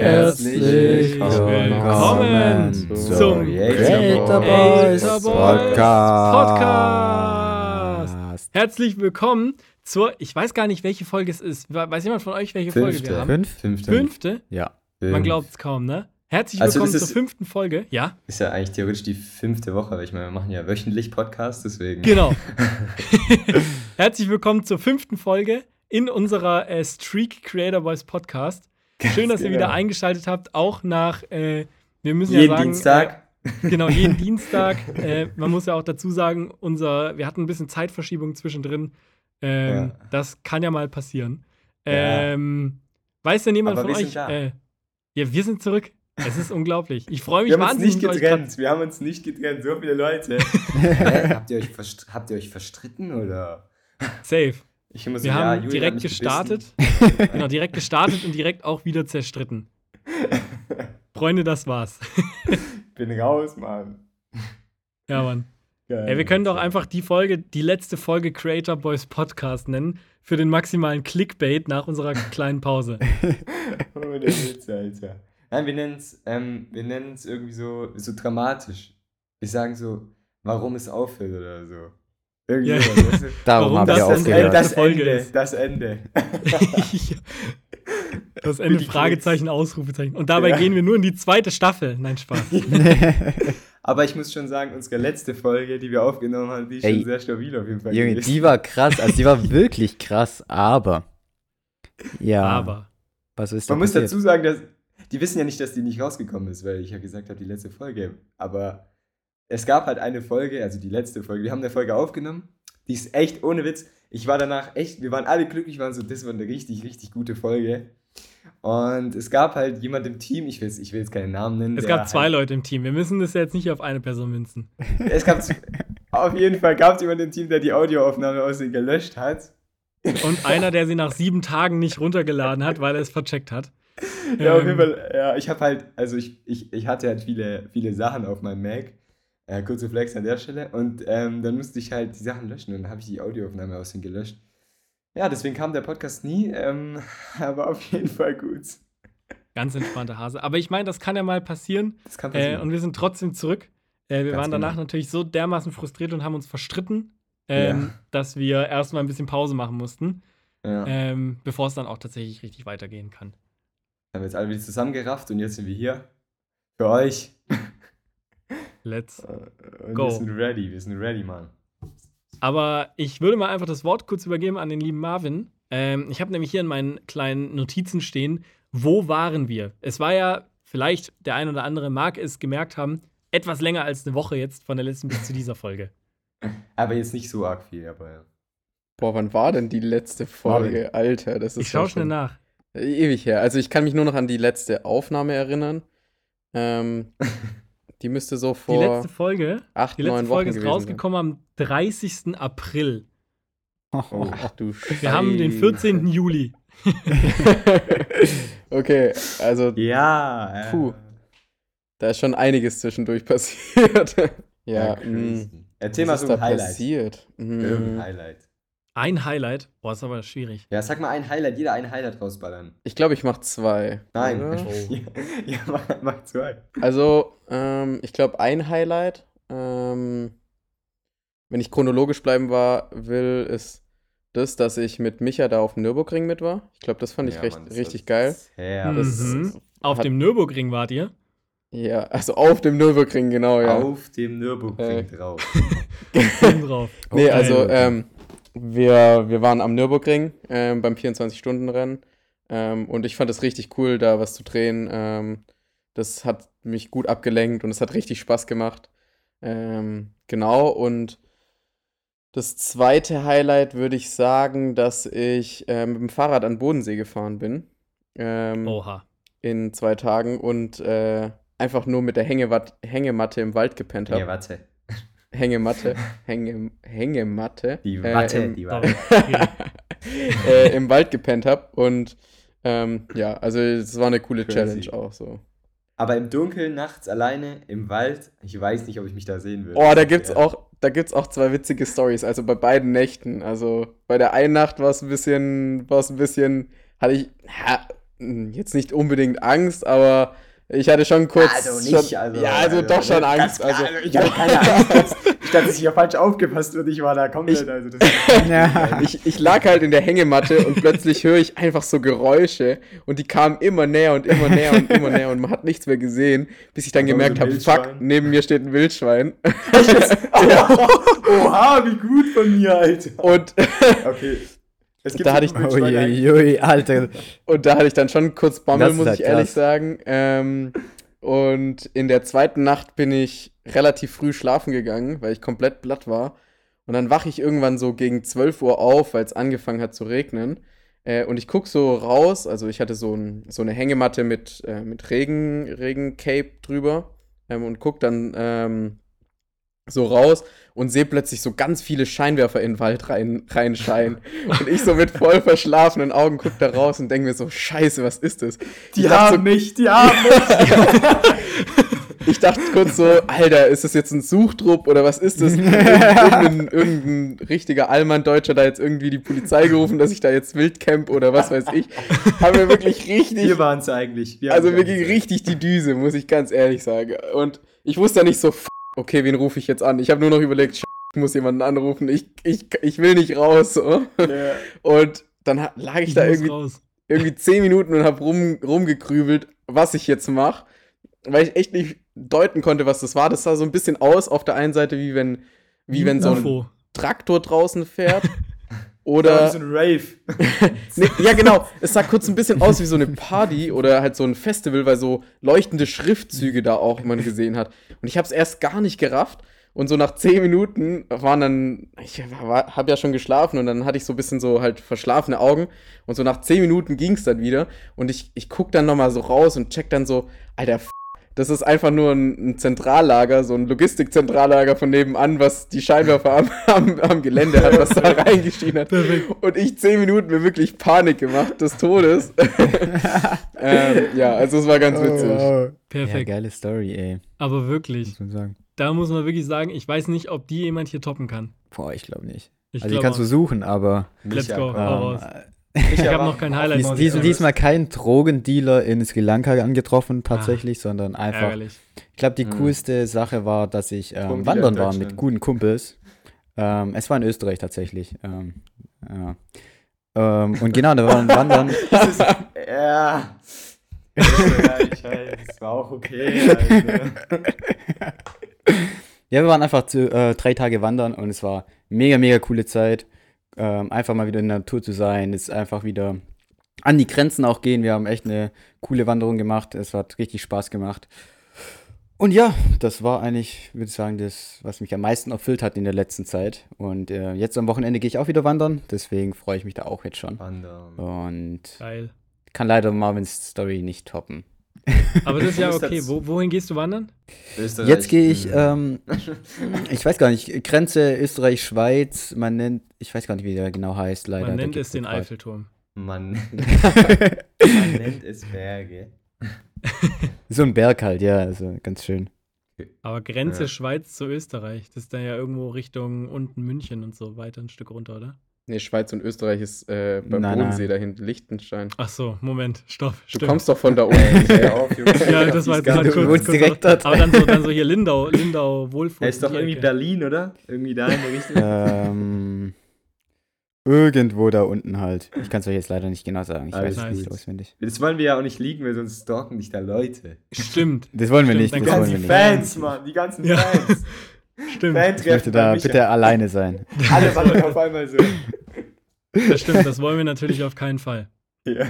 Herzlich willkommen zum Creator Boys Podcast. Podcast. Herzlich willkommen zur, ich weiß gar nicht, welche Folge es ist. Weiß jemand von euch, welche Folge wir haben? Fünf? Fünfte. Fünfte? Ja. Man glaubt es kaum, ne? Herzlich Also willkommen das zur fünften Folge. Ja, Ist ja eigentlich theoretisch die fünfte Woche, weil ich meine, wir machen ja wöchentlich Podcast, deswegen. genau. Herzlich willkommen zur fünften Folge in unserer äh, Streak Creator Boys Podcast. Schön, dass ihr genau. wieder eingeschaltet habt, auch nach, äh, wir müssen Jeden ja sagen, Dienstag. Äh, genau, jeden Dienstag. Äh, man muss ja auch dazu sagen, unser, wir hatten ein bisschen Zeitverschiebung zwischendrin. Ähm, Ja. Das kann ja mal passieren. Ja. Ähm, weiß denn jemand Aber von wir euch? sind da. Äh, ja, wir sind zurück. Es ist unglaublich. Ich freue mich Wir haben uns nicht getrennt. Wir haben uns nicht getrennt. So viele Leute. Habt, ihr euch habt ihr euch verstritten oder? Safe. Ich Wir so, ja, haben Julian direkt gestartet. genau, direkt gestartet und direkt auch wieder zerstritten. Freunde, das war's. Bin raus, Mann. Ja, Mann. Geil. Ey, wir können doch einfach die Folge, die letzte Folge Creator Boys Podcast nennen, für den maximalen Clickbait nach unserer kleinen Pause. Oh, der Witz, Alter. Nein, wir nennen es ähm, wir nennen's irgendwie so, so dramatisch. Wir sagen so, warum es aufhört oder so. Irgendwie Ja. Darum Warum haben das wir das, aufgehört. das Folge Ende. ist. Das Ende. Das Ende Fragezeichen, Ausrufezeichen. Und dabei Ja. gehen wir nur in die zweite Staffel. Nein, Spaß. Aber ich muss schon sagen, unsere letzte Folge, die wir aufgenommen haben, die ist Ey, schon sehr stabil auf jeden Fall. Junge, gewesen. die war krass. Also die war wirklich krass, aber. Ja. Aber. Was ist da Man muss passiert? dazu sagen, dass die wissen ja nicht, dass die nicht rausgekommen ist, weil ich ja gesagt habe, die letzte Folge. Aber es gab halt eine Folge, also die letzte Folge. Wir haben eine Folge aufgenommen. Die ist echt ohne Witz. Ich war danach echt, wir waren alle glücklich, waren so, das war eine richtig, richtig gute Folge. Und es gab halt jemand im Team, ich will jetzt, ich will jetzt keinen Namen nennen. Es gab zwei halt, Leute im Team. Wir müssen das jetzt nicht auf eine Person münzen. Es gab auf jeden Fall gab es jemanden im Team, der die Audioaufnahme aus dem gelöscht hat. Und einer, der sie nach sieben Tagen nicht runtergeladen hat, weil er es vercheckt hat. Ja, auf Ähm, jeden Fall, ja, ich habe halt, also ich, ich, ich hatte halt viele, viele Sachen auf meinem Mac. Äh, kurze Flex an der Stelle. Und ähm, dann musste ich halt die Sachen löschen und dann habe ich die Audioaufnahme aus dem gelöscht. Ja, deswegen kam der Podcast nie, ähm, aber auf jeden Fall gut. Ganz entspannter Hase. Aber ich meine, das kann ja mal passieren. Das kann Äh, passieren. und wir sind trotzdem zurück. Äh, wir Ganz waren danach genau. natürlich so dermaßen frustriert und haben uns verstritten, ähm, Ja. dass wir erstmal ein bisschen Pause machen mussten, ja. ähm, bevor es dann auch tatsächlich richtig weitergehen kann. haben wir jetzt alle wieder zusammengerafft und jetzt sind wir hier. Für euch. Let's. Äh, Und Go. wir sind ready, wir sind ready, Mann. Aber ich würde mal einfach das Wort kurz übergeben an den lieben Marvin. Ähm, ich habe nämlich hier in meinen kleinen Notizen stehen, wo waren wir? Es war ja, vielleicht der ein oder andere mag es gemerkt haben, etwas länger als eine Woche jetzt von der letzten bis zu dieser Folge. Aber jetzt nicht so arg viel, aber ja. Boah, wann war denn die letzte Folge? Alter, das ist Ich schaue ja schnell nach. ewig her. Also ich kann mich nur noch an die letzte Aufnahme erinnern. Ähm, die müsste so Die vor letzte Folge, acht, die letzte neun Wochen Folge ist rausgekommen am 30. April. Oh. Ach du Wir haben den 14. Juli. okay, also Ja. Äh, Puh. da ist schon einiges zwischendurch passiert. ja, crazy. mh. Erzähl was mal ist so ein Highlight. passiert? Mhm. Irgendein Highlight. Ein Highlight. Boah, ist aber schwierig. Ja, sag mal ein Highlight, jeder ein Highlight rausballern. Ich glaube, ich mache zwei. Nein. Oh. ja, ja, mach, mach zwei. Also, ähm, ich glaube, ein Highlight, ähm, wenn ich chronologisch bleiben war, will, ist das, dass ich mit Micha da auf dem Nürburgring mit war. Ich glaube, das fand ich Ja, recht, Mann, richtig geil. Mhm. Auf dem Nürburgring wart ihr. Ja, also auf dem Nürburgring, genau, ja. auf dem Nürburgring Äh. drauf. Drauf. Nee, Okay. also ähm, wir, wir waren am Nürburgring ähm, beim 24-Stunden-Rennen ähm, und ich fand es richtig cool, da was zu drehen. Das hat mich gut abgelenkt und es hat richtig Spaß gemacht. Ähm, genau, und das zweite Highlight würde ich sagen, dass ich ähm, mit dem Fahrrad an den Bodensee gefahren bin. Ähm, Oha. in zwei Tagen und äh, einfach nur mit der Hängewat Hängematte im Wald gepennt habe. warte. Hängematte, Hänge Hängematte. Die äh, Watte, im, die. Watte. äh, im Wald gepennt habe und ähm, ja, also es war eine coole Crazy. Challenge auch so. Aber im Dunkeln, nachts, alleine, im Wald, ich weiß nicht, ob ich mich da sehen würde. Oh, da gibt's Ja. auch, da gibt's auch zwei witzige Stories. Also bei beiden Nächten. Also bei der einen Nacht war es ein bisschen, war es ein bisschen, hatte ich, ha, mh, jetzt nicht unbedingt Angst, aber ich hatte schon kurz. Also nicht, schon, also. ja, also, doch schon Angst. klar, Also, ich hatte keine Angst. Ich dachte, ich ja falsch aufgepasst wird. Ich war da komplett. also das Ja. ich, ich lag halt in der Hängematte und plötzlich höre ich einfach so Geräusche und die kamen immer näher und immer näher und immer näher und man hat nichts mehr gesehen, bis ich dann Da war gemerkt habe, fuck, neben mir steht ein Wildschwein. Oha, wie gut von mir, Alter. Und, Okay. Es Da hatte ich-. Uiuiui, Alter. und da hatte ich dann schon kurz Bammel, muss halt ich ehrlich krass. sagen. Ähm, und in der zweiten Nacht bin ich relativ früh schlafen gegangen, weil ich komplett platt war. Und dann wache ich irgendwann so gegen 12 Uhr auf, weil es angefangen hat zu regnen. Äh, und ich gucke so raus, also ich hatte so, ein, so eine Hängematte mit, äh, mit Regen, Regencape drüber ähm, und guck dann ähm, so raus und sehe plötzlich so ganz viele Scheinwerfer in den Wald rein, reinscheinen. und ich so mit voll verschlafenen Augen guck da raus und denke mir so, scheiße, was ist das? Die Ich haben mich, die haben mich. Ich dachte kurz so, Alter, ist das jetzt ein Suchtrupp oder was ist das? Irgendein, irgendein richtiger Allmann-Deutscher da jetzt irgendwie die Polizei gerufen, dass ich da jetzt Wildcamp oder was weiß ich. Haben wir wirklich richtig, Wir waren es eigentlich. Wir also mir ging richtig die Düse, muss ich ganz ehrlich sagen. Und ich wusste ja nicht so, okay, wen rufe ich jetzt an? Ich habe nur noch überlegt, ich muss jemanden anrufen, ich, ich, ich will nicht raus. So. Ja. Und dann lag ich, Ich da irgendwie raus. irgendwie zehn Minuten und habe rum, rumgekrübelt, was ich jetzt mache, weil ich echt nicht deuten konnte, was das war. Das sah so ein bisschen aus auf der einen Seite, wie wenn, wie wenn so ein. Traktor draußen fährt. Oder so Oder. ein Rave. Nee, ja, genau. Es sah kurz ein bisschen aus wie so eine Party oder halt so ein Festival, weil so leuchtende Schriftzüge da auch man gesehen hat. Und ich habe es erst gar nicht gerafft. Und so nach zehn Minuten waren dann, ich habe ja schon geschlafen und dann hatte ich so ein bisschen so halt verschlafene Augen. Und so nach zehn Minuten ging es dann wieder. Und ich, ich guck dann nochmal so raus und check dann so, Alter, f das ist einfach nur ein, ein Zentrallager, so ein Logistikzentrallager von nebenan, was die Scheinwerfer am, am, am Gelände hat, was da reingeschienen hat. Und ich zehn Minuten mir wirklich Panik gemacht des Todes. ähm, ja, also es war ganz witzig. Ja, Perfekt. geile Story, ey. Aber wirklich, Muss man sagen. da muss man wirklich sagen, ich weiß nicht, ob die jemand hier toppen kann. Boah, ich glaube nicht. Ich also, die glaube kannst du auch. suchen, aber. Let's go. komm. Hau raus. Ähm, Ich habe noch kein Highlight. dies, dies, diesmal kein Drogendealer in Sri Lanka angetroffen, tatsächlich, sondern einfach. Ärgerlich. Ich glaube, die Mhm. coolste Sache war, dass ich ähm, wandern war mit guten Kumpels. Ähm, es war in Österreich tatsächlich. Ähm, ja. ähm, und genau, da waren Wandern. Ist, ja. Österreich, halt, das war auch okay. Also. Ja, wir waren einfach zu, äh, drei Tage wandern und es war mega, mega coole Zeit. Ähm, einfach mal wieder in der Natur zu sein, ist einfach wieder an die Grenzen auch gehen. Wir haben echt eine coole Wanderung gemacht. Es hat richtig Spaß gemacht. Und ja, das war eigentlich, würde ich sagen, das, was mich am meisten erfüllt hat in der letzten Zeit. Und äh, jetzt am Wochenende gehe ich auch wieder wandern. Deswegen freue ich mich da auch jetzt schon. Wandern. Und Geil. kann leider Marvins Story nicht toppen. Aber das ist ja okay. Wo, wohin gehst du wandern? Österreich. Jetzt gehe ich, ähm, ich weiß gar nicht, Grenze Österreich-Schweiz, man nennt, ich weiß gar nicht, wie der genau heißt, leider. Man nennt es den. Eiffelturm. Man, man nennt es Berge. So ein Berg halt, ja, also ganz schön. Aber Grenze Ja. Schweiz zu Österreich, das ist dann ja irgendwo Richtung unten München und so weiter ein Stück runter, oder? Nee, Schweiz und Österreich ist äh, beim Nein, Bodensee nein. da hinten, Liechtenstein. Ach so, Moment, stopp. Du stimmt. kommst doch von da unten. Junge. Ja, das war jetzt Du kurz. kurz direkt. Aber dann so, dann so hier Lindau, Lindau, Wohlfurt. Er ist doch irgendwie Ecke. Berlin, oder? Irgendwie da in der Richtung. ähm, irgendwo da unten halt. Ich kann es euch jetzt leider nicht genau sagen. Ich Alles weiß es nicht auswendig. Das wollen wir ja auch nicht liegen, weil sonst stalken dich da Leute. Stimmt, Das wollen wir Stimmt, nicht, Die nicht. Fans, Mann, die ganzen Ja. Fans. stimmt. Ich möchte da bitte alleine sein. Alle waren auf einmal so. Das stimmt, das wollen wir natürlich auf keinen Fall. Ja.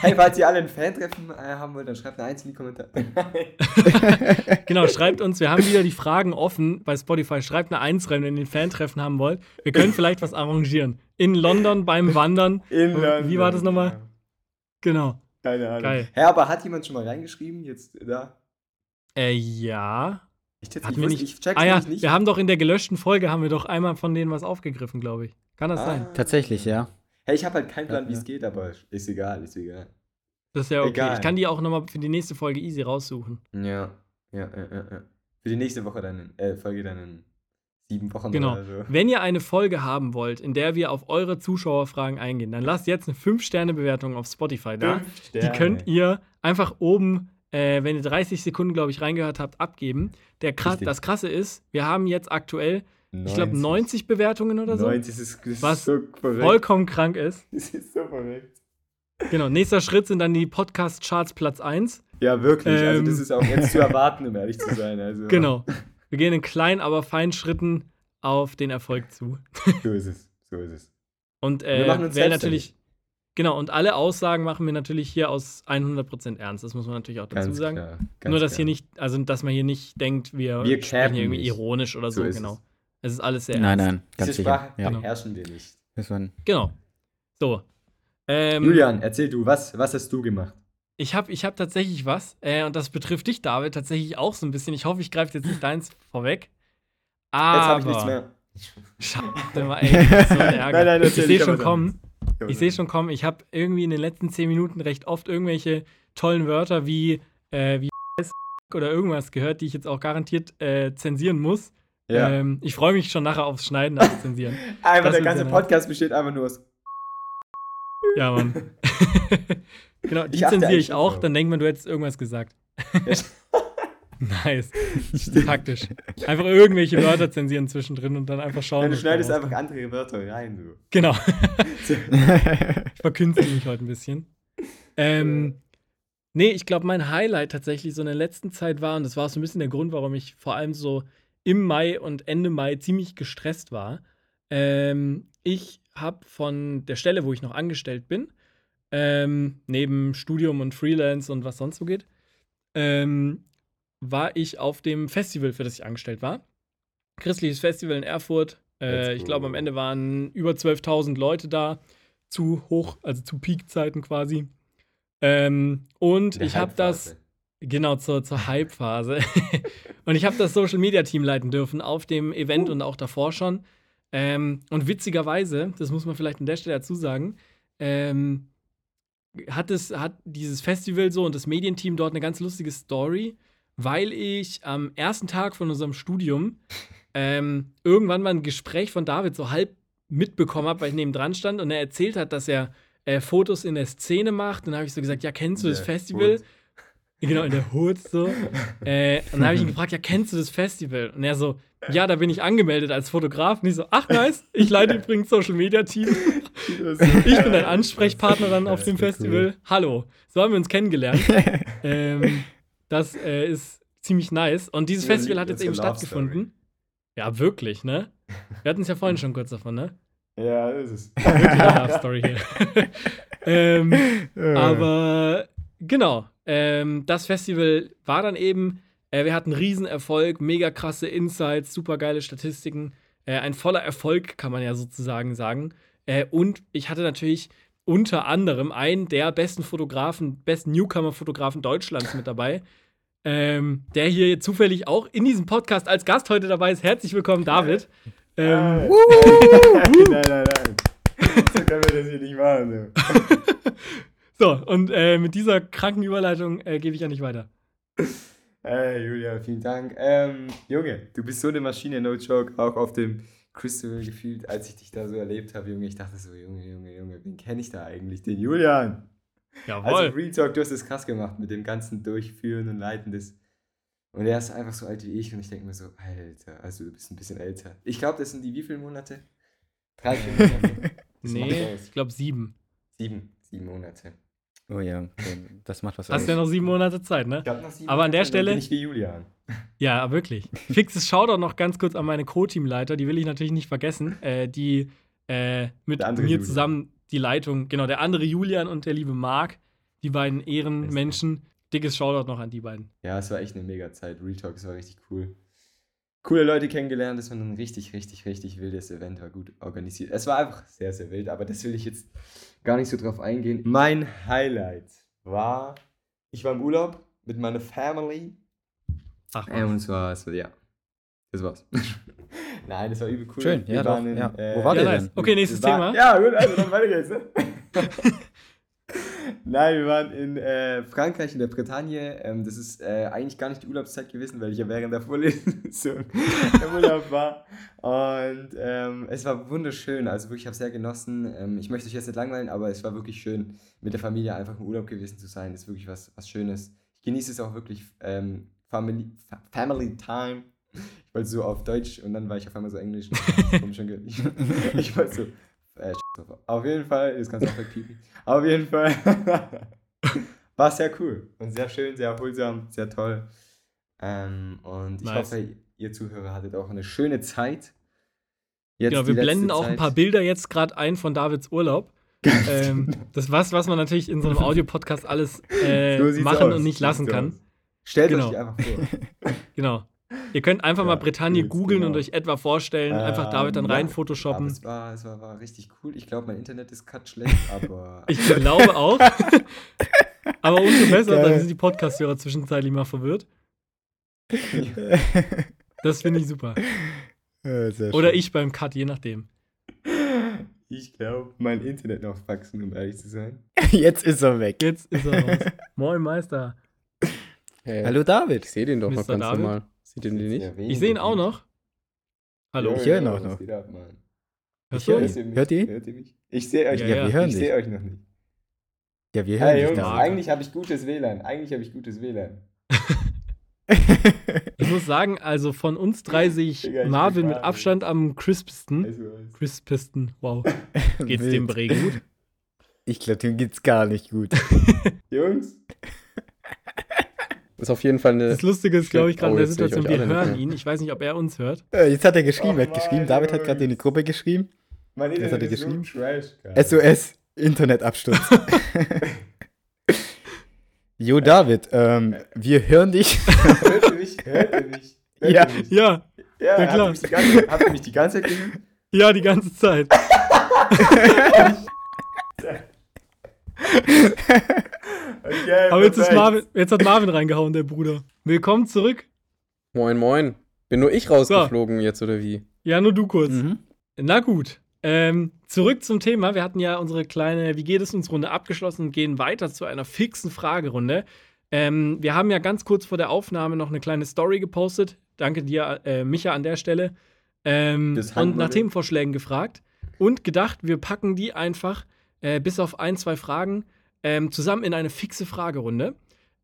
Hey, falls ihr alle ein Fan-Treffen äh, haben wollt, dann schreibt eine Eins in die Kommentare. Genau, schreibt uns, wir haben wieder die Fragen offen bei Spotify. Schreibt eine Eins rein, wenn ihr ein Fan-Treffen haben wollt. Wir können vielleicht was arrangieren. In London beim Wandern. In Wie war das nochmal? Genau. Keine Ahnung. Geil. Hä, aber hat jemand schon mal reingeschrieben? Jetzt da? Äh, ja. Ich, jetzt, Hatten ich, wir wusste- nicht. ich check's Ah ja, nicht. wir haben doch in der gelöschten Folge, haben wir doch einmal von denen was aufgegriffen, glaube ich. Kann das sein? Ah. Tatsächlich, ja. Hey, ich habe halt keinen Plan, wie es geht, aber ist egal, ist egal. Das ist ja okay. Egal. Ich kann die auch nochmal für die nächste Folge easy raussuchen. Ja, ja, ja, ja. ja. Für die nächste Woche dann, äh, Folge dann einen sieben Wochen Genau. oder so. Wenn ihr eine Folge haben wollt, in der wir auf eure Zuschauerfragen eingehen, dann lasst jetzt eine 5-Sterne-Bewertung auf Spotify da. Fünf Die könnt ihr einfach oben, äh, wenn ihr 30 Sekunden, glaube ich, reingehört habt, abgeben. Der krass, das Krasse ist, wir haben jetzt aktuell, ich glaube, 90 Bewertungen oder so. 90 ist, ist Was so verrückt. Vollkommen krank ist. Das ist so verrückt. Genau, nächster Schritt sind dann die Podcast-Charts Platz 1. Ja, wirklich. also, Ähm. das ist auch jetzt zu erwarten, um ehrlich zu sein. Also, Genau. Wir gehen in kleinen, aber feinen Schritten auf den Erfolg zu. So ist es. So ist es. Und Wir äh, machen uns wer natürlich, genau, und alle Aussagen machen wir natürlich hier aus 100% ernst. Das muss man natürlich auch dazu Ganz sagen. klar. Ganz Nur, dass klar. hier nicht, also dass man hier nicht denkt, wir, Wir sprechen hier irgendwie nicht. ironisch oder so, So genau. es. Es ist alles sehr Nein, ernst. nein, ganz Diese sicher. Sprache Ja. Beherrschen wir nicht. Genau. So. Ähm, Julian, erzähl du, was, was hast du gemacht? Ich habe ich hab tatsächlich was, äh, und das betrifft dich, David, tatsächlich auch so ein bisschen. Ich hoffe, ich greife jetzt nicht deins vorweg. Jetzt Aber. habe ich nichts mehr. Schade mal, ey. das ist So ein Ärger. Nein, nein, ich sehe schon kommen. Ja, Ich sehe schon kommen. Ich habe irgendwie in den letzten zehn Minuten recht oft irgendwelche tollen Wörter wie, äh, wie oder irgendwas gehört, die ich jetzt auch garantiert äh, zensieren muss. Ja. Ähm, ich freue mich schon nachher aufs Schneiden, nach Zensieren. einfach, das der ganze ja. Podcast besteht einfach nur aus. Ja, Mann. genau, die zensiere ich auch, dann denkt man, du hättest irgendwas gesagt. Nice. Taktisch. Einfach irgendwelche Wörter zensieren zwischendrin und dann einfach schauen. Nein, du schneidest einfach andere Wörter rein. Du. Genau. ich verkünstle mich heute ein bisschen. Ähm, nee, ich glaube, mein Highlight tatsächlich so in der letzten Zeit war, und das war so ein bisschen der Grund, warum ich vor allem so im Mai und Ende Mai ziemlich gestresst war. Ähm, ich habe von der Stelle, wo ich noch angestellt bin, ähm, neben Studium und Freelance und was sonst so geht, ähm, war ich auf dem Festival, für das ich angestellt war. Christliches Festival in Erfurt. Äh, Let's ich glaube, am Ende waren über 12.000 Leute da, zu hoch, also zu Peakzeiten quasi. Ähm, und ich habe das, genau, zur, zur Hype-Phase. und ich habe das Social-Media-Team leiten dürfen auf dem Event und auch davor schon. Ähm, und witzigerweise, das muss man vielleicht an der Stelle dazu sagen, ähm, hat, es, hat dieses Festival so und das Medienteam dort eine ganz lustige Story, weil ich am ersten Tag von unserem Studium ähm, irgendwann mal ein Gespräch von David so halb mitbekommen habe, weil ich neben dran stand und er erzählt hat, dass er äh, Fotos in der Szene macht. Und dann habe ich so gesagt, ja, kennst du das Festival? Hood. Genau, in der Hood so. äh, und dann habe ich ihn gefragt, ja, kennst du das Festival? Und er so, ja, da bin ich angemeldet als Fotograf. Und ich so, ach nice, ich leite übrigens Social Media Team. Ich bin dein Ansprechpartner dann auf dem. Festival. Hallo, so haben wir uns kennengelernt. ähm, das äh, ist ziemlich nice. Und dieses Festival hat jetzt eben stattgefunden. Ja, wirklich, ne? Wir hatten es ja vorhin schon kurz davon, ne? Ja, das ist. Wirklich eine Love Story hier. ähm, aber genau, ähm, das Festival war dann eben, äh, wir hatten Riesenerfolg, mega krasse Insights, super geile Statistiken, äh, ein voller Erfolg, kann man ja sozusagen sagen. Äh, und ich hatte natürlich unter anderem einen der besten Fotografen, besten Newcomer-Fotografen Deutschlands mit dabei. Ähm, der hier zufällig auch in diesem Podcast als Gast heute dabei ist. Herzlich willkommen, David. Ähm, nein, nein, nein. So können wir das hier nicht machen. So. Und äh, mit dieser kranken Überleitung äh, gebe ich ja nicht weiter. Hey, Julia, vielen Dank. Ähm, Junge, du bist so eine Maschine, no joke. Auch auf dem Crystal gefühlt, als ich dich da so erlebt habe, Junge. Ich dachte so, Junge, Junge, Junge, wen kenne ich da eigentlich? Den Julian. Also Real Talk, du hast es krass gemacht mit dem ganzen Durchführen und Leiten des. Und er ist einfach so alt wie ich und ich denke mir so, Alter, also du bist ein bisschen älter. Ich glaube, das sind die wie viele Monate? Drei, vier Monate? Nee, ich glaube sieben. Sieben, sieben Monate. Oh ja, das macht was Hast aus. ja noch sieben Monate Zeit, ne? Ich glaub, noch sieben Aber an der Monate, Stelle- Bin ich wie Julian. Ja, wirklich. Fixes Shoutout noch ganz kurz an meine Co-Teamleiter, die will ich natürlich nicht vergessen, äh, die äh, mit mir Julian. zusammen die Leitung, genau, der andere Julian und der liebe Marc, die beiden Ehrenmenschen. Dickes Shoutout noch an die beiden. Ja, es war echt eine mega Zeit. Real Talk, es war richtig cool. Coole Leute kennengelernt, es war ein richtig, richtig, richtig wildes Event, war gut organisiert. Es war einfach sehr, sehr wild, aber das will ich jetzt gar nicht so drauf eingehen. Mein Highlight war, ich war im Urlaub mit meiner Family. Ach, Äh, und es war, es war, ja, das war's. Nein, das war übel cool. Schön, ja, doch, ja. Wo war ja, nice. denn? Okay, nächstes war, Thema. Ja, gut, also dann weiter geht's. Ne? Nein, wir waren in äh, Frankreich, in der Bretagne. Ähm, das ist äh, eigentlich gar nicht die Urlaubszeit gewesen, weil ich ja während der Vorlesung im Urlaub war. Und ähm, es war wunderschön. Also wirklich, ich habe sehr genossen. Ähm, ich möchte euch jetzt nicht langweilen, aber es war wirklich schön, mit der Familie einfach im Urlaub gewesen zu sein. Das ist wirklich was, was Schönes. Ich genieße es auch wirklich. Ähm, Family, Fa- Family Time. Ich wollte so auf Deutsch und dann war ich auf einmal so Englisch. Ich, ich wollte so. Äh, auf jeden Fall, das kannst du auch wegpiepen. Auf jeden Fall war sehr cool und sehr schön, sehr erholsam, sehr toll. Ähm, und ich Nice. hoffe, ihr Zuhörer hattet auch eine schöne Zeit. Jetzt Genau, wir blenden auch ein paar Bilder jetzt gerade ein von Davids Urlaub. ähm, das was, was man natürlich in so einem Audiopodcast alles äh, So machen aus, und nicht so lassen sieht's kann. Stellt Genau. euch die einfach vor. Genau. Ihr könnt einfach Ja, mal Bretagne googeln genau. und euch etwa vorstellen, einfach David dann Ähm, rein ja, Aber photoshoppen. es war, es war, war richtig cool. Ich glaube, mein Internet ist gerade schlecht, aber. Ich glaube auch. Aber umso besser, Geil. dann sind die Podcast-Hörer zwischenzeitlich mal verwirrt. Das finde ich super. Ja, Oder schön. ich beim Cut, je nachdem. ich glaube, mein Internet noch wachsen, um ehrlich zu sein. Jetzt ist er weg. Jetzt ist er raus. Moin Meister. Hey, Hallo David. Ich sehe den doch noch Mr. ganz David? normal. Seht ihr den nicht? Ja, Ich sehe ihn auch noch. Hallo. Ich höre ihn auch noch. Hörst Ich höre du? Hört ihr? Hört ihr mich? Ich sehe euch Ja, nicht. ja. Wir hören ich dich. sehe euch noch nicht. Ja, wir hören Hey dich Jungs, da. eigentlich habe ich gutes WLAN. Eigentlich habe ich gutes WLAN. Ich muss sagen, also von uns drei sehe ich Marvin mit Abstand am crispsten. Also. Crispisten, wow. Geht's dem Bre gut? Ich glaube, dem geht's gar nicht gut. Jungs, Ist auf jeden Fall eine. Das Lustige ist, glaube ich, gerade Oh, in der jetzt Situation, wir hören ihn. Ich weiß nicht, ob er uns hört. Äh, Jetzt hat er geschrieben, Oh er hat geschrieben. David hat gerade in die. Gruppe geschrieben. mein Was hat er so geschrieben? trash. SOS, Internetabsturz. jo, David, ähm, wir hören dich. Hört ihr mich? Hört ihr mich? Hört Ja. ihr mich? Ja, Ja, Ja, habt klar. ihr mich die ganze- Habt ihr mich die ganze Zeit gehört? ja, die ganze Zeit. Okay, Aber jetzt. Marvin, jetzt hat Marvin reingehauen, der Bruder. Willkommen zurück. Moin, moin. Bin nur ich rausgeflogen jetzt, oder wie? Ja, nur du kurz. Mhm. Na gut. Ähm, zurück zum Thema. Wir hatten ja unsere kleine Wie geht es uns Runde abgeschlossen und gehen weiter zu einer fixen Fragerunde. Ähm, wir haben ja ganz kurz vor der Aufnahme noch eine kleine Story gepostet. Danke dir, äh, Micha, an der Stelle. Ähm, und nach Themenvorschlägen gefragt und gedacht, wir packen die einfach äh, bis auf ein, zwei Fragen ähm, zusammen in eine fixe Fragerunde.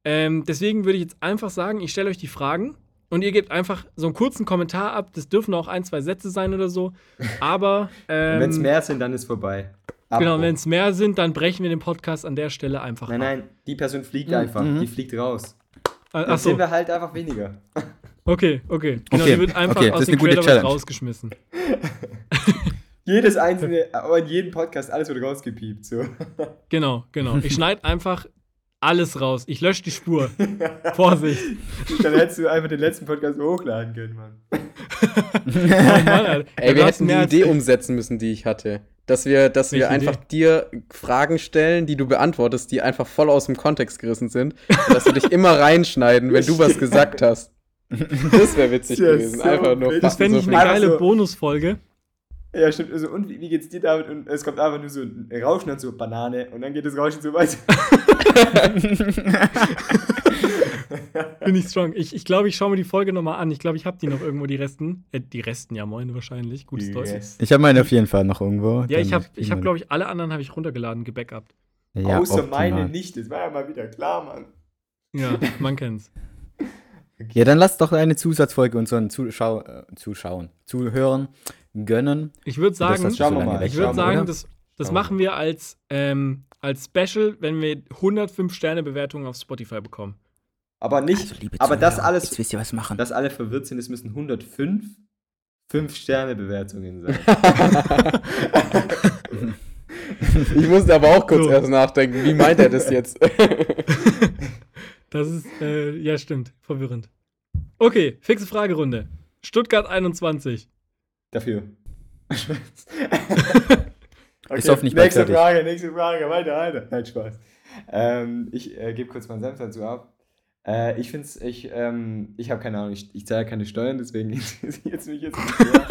Ähm, deswegen würde ich jetzt einfach sagen, ich stelle euch die Fragen und ihr gebt einfach so einen kurzen Kommentar ab. Das dürfen auch ein, zwei Sätze sein oder so. Aber ähm, Wenn es mehr sind, dann ist vorbei. genau, Abbruch. wenn es mehr sind, dann brechen wir den Podcast an der Stelle einfach Nein, ab. nein, die Person fliegt Mhm. einfach. Mhm. Die fliegt raus. Äh, Dann Ach so, sind wir halt einfach weniger. okay, okay. Genau, Okay, die wird einfach okay, das aus ist dem eine gute Creator Challenge. rausgeschmissen. Jedes einzelne, aber in jedem Podcast, alles wird rausgepiept. So. Genau, genau. Ich schneide einfach alles raus. Ich lösche die Spur. Vorsicht. Dann hättest du einfach den letzten Podcast hochladen können, Mann. Oh Mann. Ey, wir hätten die Idee umsetzen müssen, die ich hatte. Dass wir, dass wir einfach Idee? dir Fragen stellen, die du beantwortest, die einfach voll aus dem Kontext gerissen sind. Und dass wir dich immer reinschneiden, wenn du was gesagt hast. Das wäre witzig Ja, gewesen. so einfach nur. Das fände ich so eine Einfach geile so- Bonusfolge. Ja, stimmt. Also, und wie, wie geht's dir, David? Und es kommt einfach nur so ein Rauschen und so Banane und dann geht das Rauschen so weiter. Finde ich strong. Ich, ich glaube, ich schaue mir die Folge nochmal an. Ich glaube, ich habe die noch irgendwo, die Resten. Äh, die Resten, ja, moin, wahrscheinlich. Gutes Deutsch. Yes. Ich habe meine auf jeden Fall noch irgendwo. Ja, ich habe, ich hab, glaube ich, alle anderen habe ich runtergeladen, gebackupt. Ja, Außer optimal. meine nicht. Das war ja mal wieder klar, Mann. Ja, man kennt's. Ja, dann lass doch eine Zusatzfolge unseren Zuschau äh, Zuschauern, Zuhörern gönnen. Ich würde Das sagen, Schauen so ich würde sagen, oder? das, das machen wir als, ähm, als Special, wenn wir 105 Sterne Bewertungen auf Spotify bekommen. Aber nicht, Also, liebe aber das alles, Jetzt wisst ihr, was machen. dass alle verwirrt sind, es müssen 105 5-Sterne-Bewertungen sein. Ich musste aber auch kurz So. erst nachdenken, wie meint er das jetzt? Das ist, äh, ja, stimmt, verwirrend. Okay, fixe Fragerunde. Stuttgart 21. Dafür. okay, Ist hoffentlich nächste fertig. Frage, nächste Frage, weiter, weiter. Nein, Spaß. Ähm, ich äh, gebe kurz meinen Senf dazu ab. Äh, ich finde es, ich, ähm, ich habe keine Ahnung, ich, ich zahle keine Steuern, deswegen interessiert es mich jetzt nicht sehr.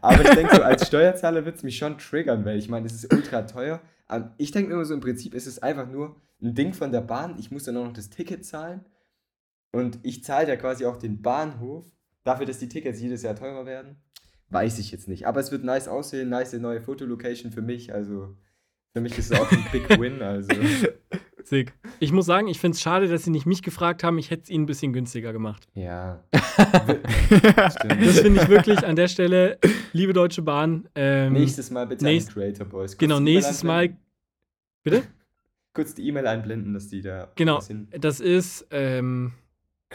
Aber ich denke so, als Steuerzahler wird es mich schon triggern, weil ich meine, es ist ultra teuer. Aber ich denke immer so, im Prinzip ist es einfach nur ein Ding von der Bahn. Ich muss dann auch noch das Ticket zahlen. Und ich zahle ja quasi auch den Bahnhof dafür, dass die Tickets jedes Jahr teurer werden. Weiß ich jetzt nicht. Aber es wird nice aussehen, nice neue Fotolocation für mich. Also für mich ist es auch ein Big Win. Also Sick. Ich muss sagen, ich finde es schade, dass sie nicht mich gefragt haben. Ich hätte es ihnen ein bisschen günstiger gemacht. ja. Das finde ich wirklich an der Stelle, liebe Deutsche Bahn. Ähm, Nächstes Mal bitte nächst- Creator Boys. Kurz Genau, nächstes Mal. Bitte? Kurz die E-Mail einblenden, dass die da Genau. Das ist, ähm,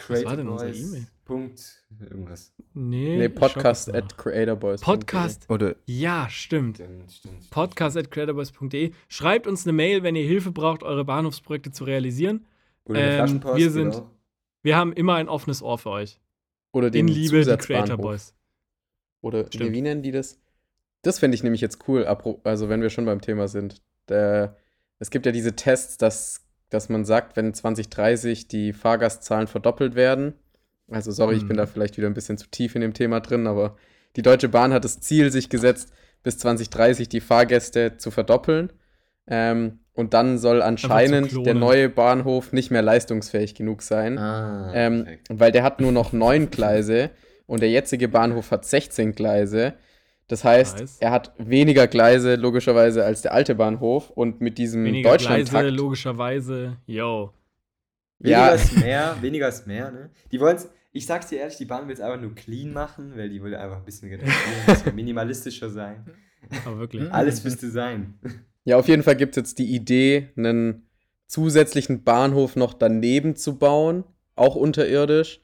Creator war denn unsere Boys E-Mail? Punkt irgendwas. nee. Nee, Podcast at creatorboys. Podcast. Oder Ja, stimmt. Stimmt, stimmt. Podcast at creatorboys.de. Schreibt uns eine Mail, wenn ihr Hilfe braucht, eure Bahnhofsprojekte zu realisieren. Oder eine Ähm, Flaschenpost, wir sind- genau. Wir haben immer ein offenes Ohr für euch. Oder den In Liebe, die. Creator Boys. Oder Stimmt. wie nennen die das? Das fände ich nämlich jetzt cool, also wenn wir schon beim Thema sind. Der, es gibt ja diese Tests, dass, dass man sagt, wenn 2030 die Fahrgastzahlen verdoppelt werden. Also sorry, ich bin Mhm. da vielleicht wieder ein bisschen zu tief in dem Thema drin, aber die Deutsche Bahn hat das Ziel sich gesetzt, bis 2030 die Fahrgäste zu verdoppeln. Ähm, und dann soll anscheinend der neue Bahnhof nicht mehr leistungsfähig genug sein. Ah, Ähm, weil der hat nur noch neun Gleise und der jetzige Bahnhof hat 16 Gleise. Das heißt, Nice. er hat weniger Gleise logischerweise als der alte Bahnhof und mit diesem Weniger Gleise, Deutschlandtakt. logischerweise. Yo. Weniger ja. ist mehr, weniger ist mehr, ne? Die wollen's, ich sag's dir ehrlich, die Bahn will es einfach nur clean machen, weil die will einfach ein bisschen reduzieren, ein bisschen minimalistischer sein. Aber wirklich. Alles müsste sein. Ja, auf jeden Fall gibt es jetzt die Idee, einen zusätzlichen Bahnhof noch daneben zu bauen, auch unterirdisch,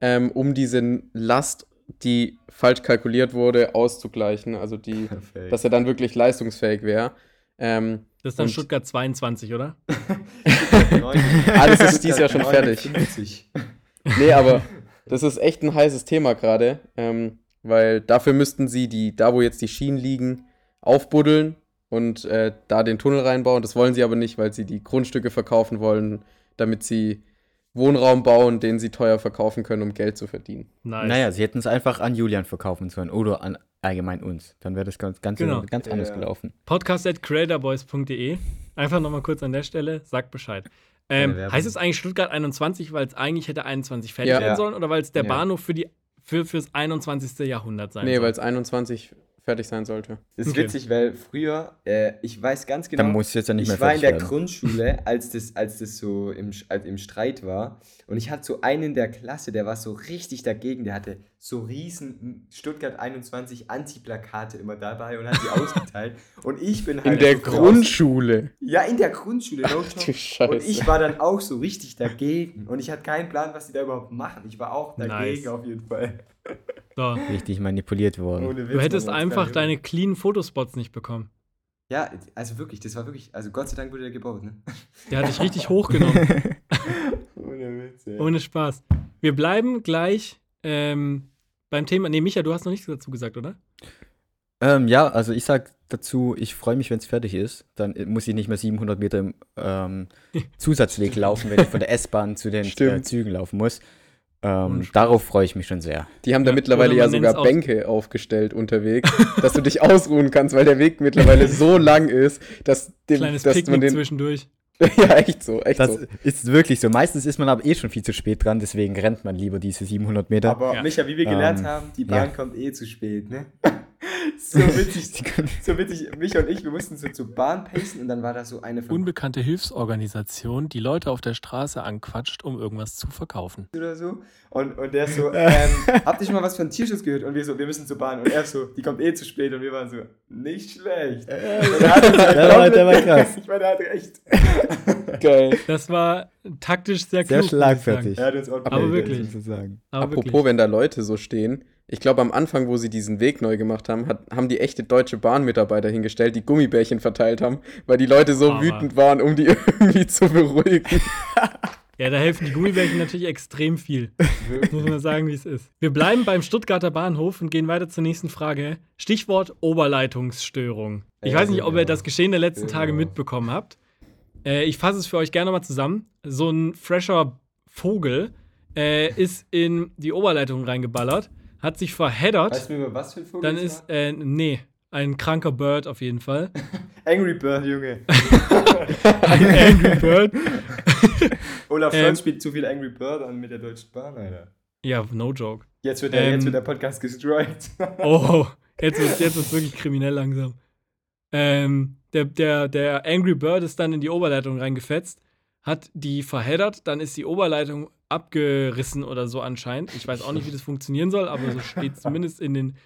ähm, um diese Last, die falsch kalkuliert wurde, auszugleichen. Also die, Perfekt. dass er dann wirklich leistungsfähig wäre. Ähm, Das ist dann Stuttgart 22, oder? Alles ist dieses Jahr schon fertig. 59. Nee, aber das ist echt ein heißes Thema gerade, ähm, weil dafür müssten sie die, da wo jetzt die Schienen liegen, aufbuddeln und äh, da den Tunnel reinbauen. Das wollen sie aber nicht, weil sie die Grundstücke verkaufen wollen, damit sie Wohnraum bauen, den sie teuer verkaufen können, um Geld zu verdienen. Nice. Naja, sie hätten es einfach an Julian verkaufen sollen oder an allgemein uns. Dann wäre das ganz, ganz, Genau. ganz anders Ja. gelaufen. Podcast at creatorboys.de. Einfach nochmal kurz an der Stelle, sagt Bescheid. Ähm, heißt es eigentlich Stuttgart 21, weil es eigentlich hätte 21 fertig Ja. werden sollen oder weil es der Ja. Bahnhof für die für, fürs 21. Jahrhundert sein Nee, soll? weil es 21 fertig sein sollte. Das ist Okay. witzig, weil früher, äh, ich weiß ganz genau, Dann muss jetzt ja nicht mehr ich war in der werden. Grundschule, als das, als das so im, im Streit war. Und ich hatte so einen in der Klasse, der war so richtig dagegen. Der hatte so riesen Stuttgart 21 Anti-Plakate immer dabei und hat die ausgeteilt. Und ich bin halt. In der Grundschule. Ja, in der Grundschule. No Ach du. Scheiße. und ich war dann auch so richtig dagegen. Und ich hatte keinen Plan, was die da überhaupt machen. Ich war auch dagegen Nice. auf jeden Fall. So. Richtig manipuliert worden. Du hättest einfach deine clean Fotospots nicht bekommen. Ja, also wirklich, das war wirklich. Also Gott sei Dank wurde der gebaut, ne? Der hat dich richtig hochgenommen. Ohne Witz, ey. Ohne Spaß. Wir bleiben gleich ähm, beim Thema. Nee, Micha, du hast noch nichts dazu gesagt, oder? Ähm, ja, also ich sag dazu, ich freue mich, wenn es fertig ist. Dann äh, muss ich nicht mehr 700 Meter im ähm, Zusatzweg laufen, wenn ich von der S-Bahn zu den äh. Zügen laufen muss. Ähm, darauf freue ich mich schon sehr. Die haben da Ja, mittlerweile ja man sogar Bänke aufgestellt unterwegs, dass du dich ausruhen kannst, weil der Weg mittlerweile so lang ist, dass, den, Kleines dass man Picknick den. zwischendurch. ja, echt so, echt Das so. ist wirklich so. Meistens ist man aber eh schon viel zu spät dran, deswegen rennt man lieber diese 700 Meter. Aber Ja. Micha, wie wir gelernt Ähm, haben, die Bahn ja. kommt eh zu spät, ne? So witzig, so witzig. Micha und ich, wir mussten so zur Bahn pacen und dann war da so eine von Unbekannte Hilfsorganisation, die Leute auf der Straße anquatscht, um irgendwas zu verkaufen. oder so. Und, und der so, ähm, habt ihr schon mal was von Tierschutz gehört? Und wir so, wir müssen zur Bahn. Und er so, die kommt eh zu spät. Und wir waren so, nicht schlecht. Er uns halt der war- der war krass. Ich meine, er hat recht. Geil. Das war taktisch sehr klug. Sehr muss ich schlagfertig. Er hat uns auch Aber wirklich. Aber Apropos, wirklich. wenn da Leute so stehen, ich glaube, am Anfang, wo sie diesen Weg neu gemacht haben, hat, haben die echte deutsche Bahnmitarbeiter hingestellt, die Gummibärchen verteilt haben, weil die Leute so Aber- wütend waren, um die irgendwie zu beruhigen. Ja, da helfen die Gummibärchen natürlich extrem viel. Muss man sagen, wie es ist. Wir bleiben beim Stuttgarter Bahnhof und gehen weiter zur nächsten Frage. Stichwort Oberleitungsstörung. Ich weiß nicht, ob ihr das Geschehen der letzten Tage Genau. mitbekommen habt. Äh, ich fasse es für euch gerne mal zusammen. So ein fresher Vogel äh, ist in die Oberleitung reingeballert, hat sich verheddert. Weißt du mir, was für ein Vogel dann ist, äh, nee, ein kranker Bird auf jeden Fall. Angry Bird, Junge. Ein Angry Bird. Olaf Ähm. Scholz spielt zu viel Angry Bird an mit der Deutschen Bahn, Alter. Ja, no joke. Jetzt wird der, Ähm. jetzt wird der Podcast destroyed. Oh, jetzt wird jetzt wird's wirklich kriminell langsam. Ähm, der, der, der Angry Bird ist dann in die Oberleitung reingefetzt, hat die verheddert, dann ist die Oberleitung abgerissen oder so anscheinend. Ich weiß auch nicht, wie das funktionieren soll, aber so steht zumindest in den,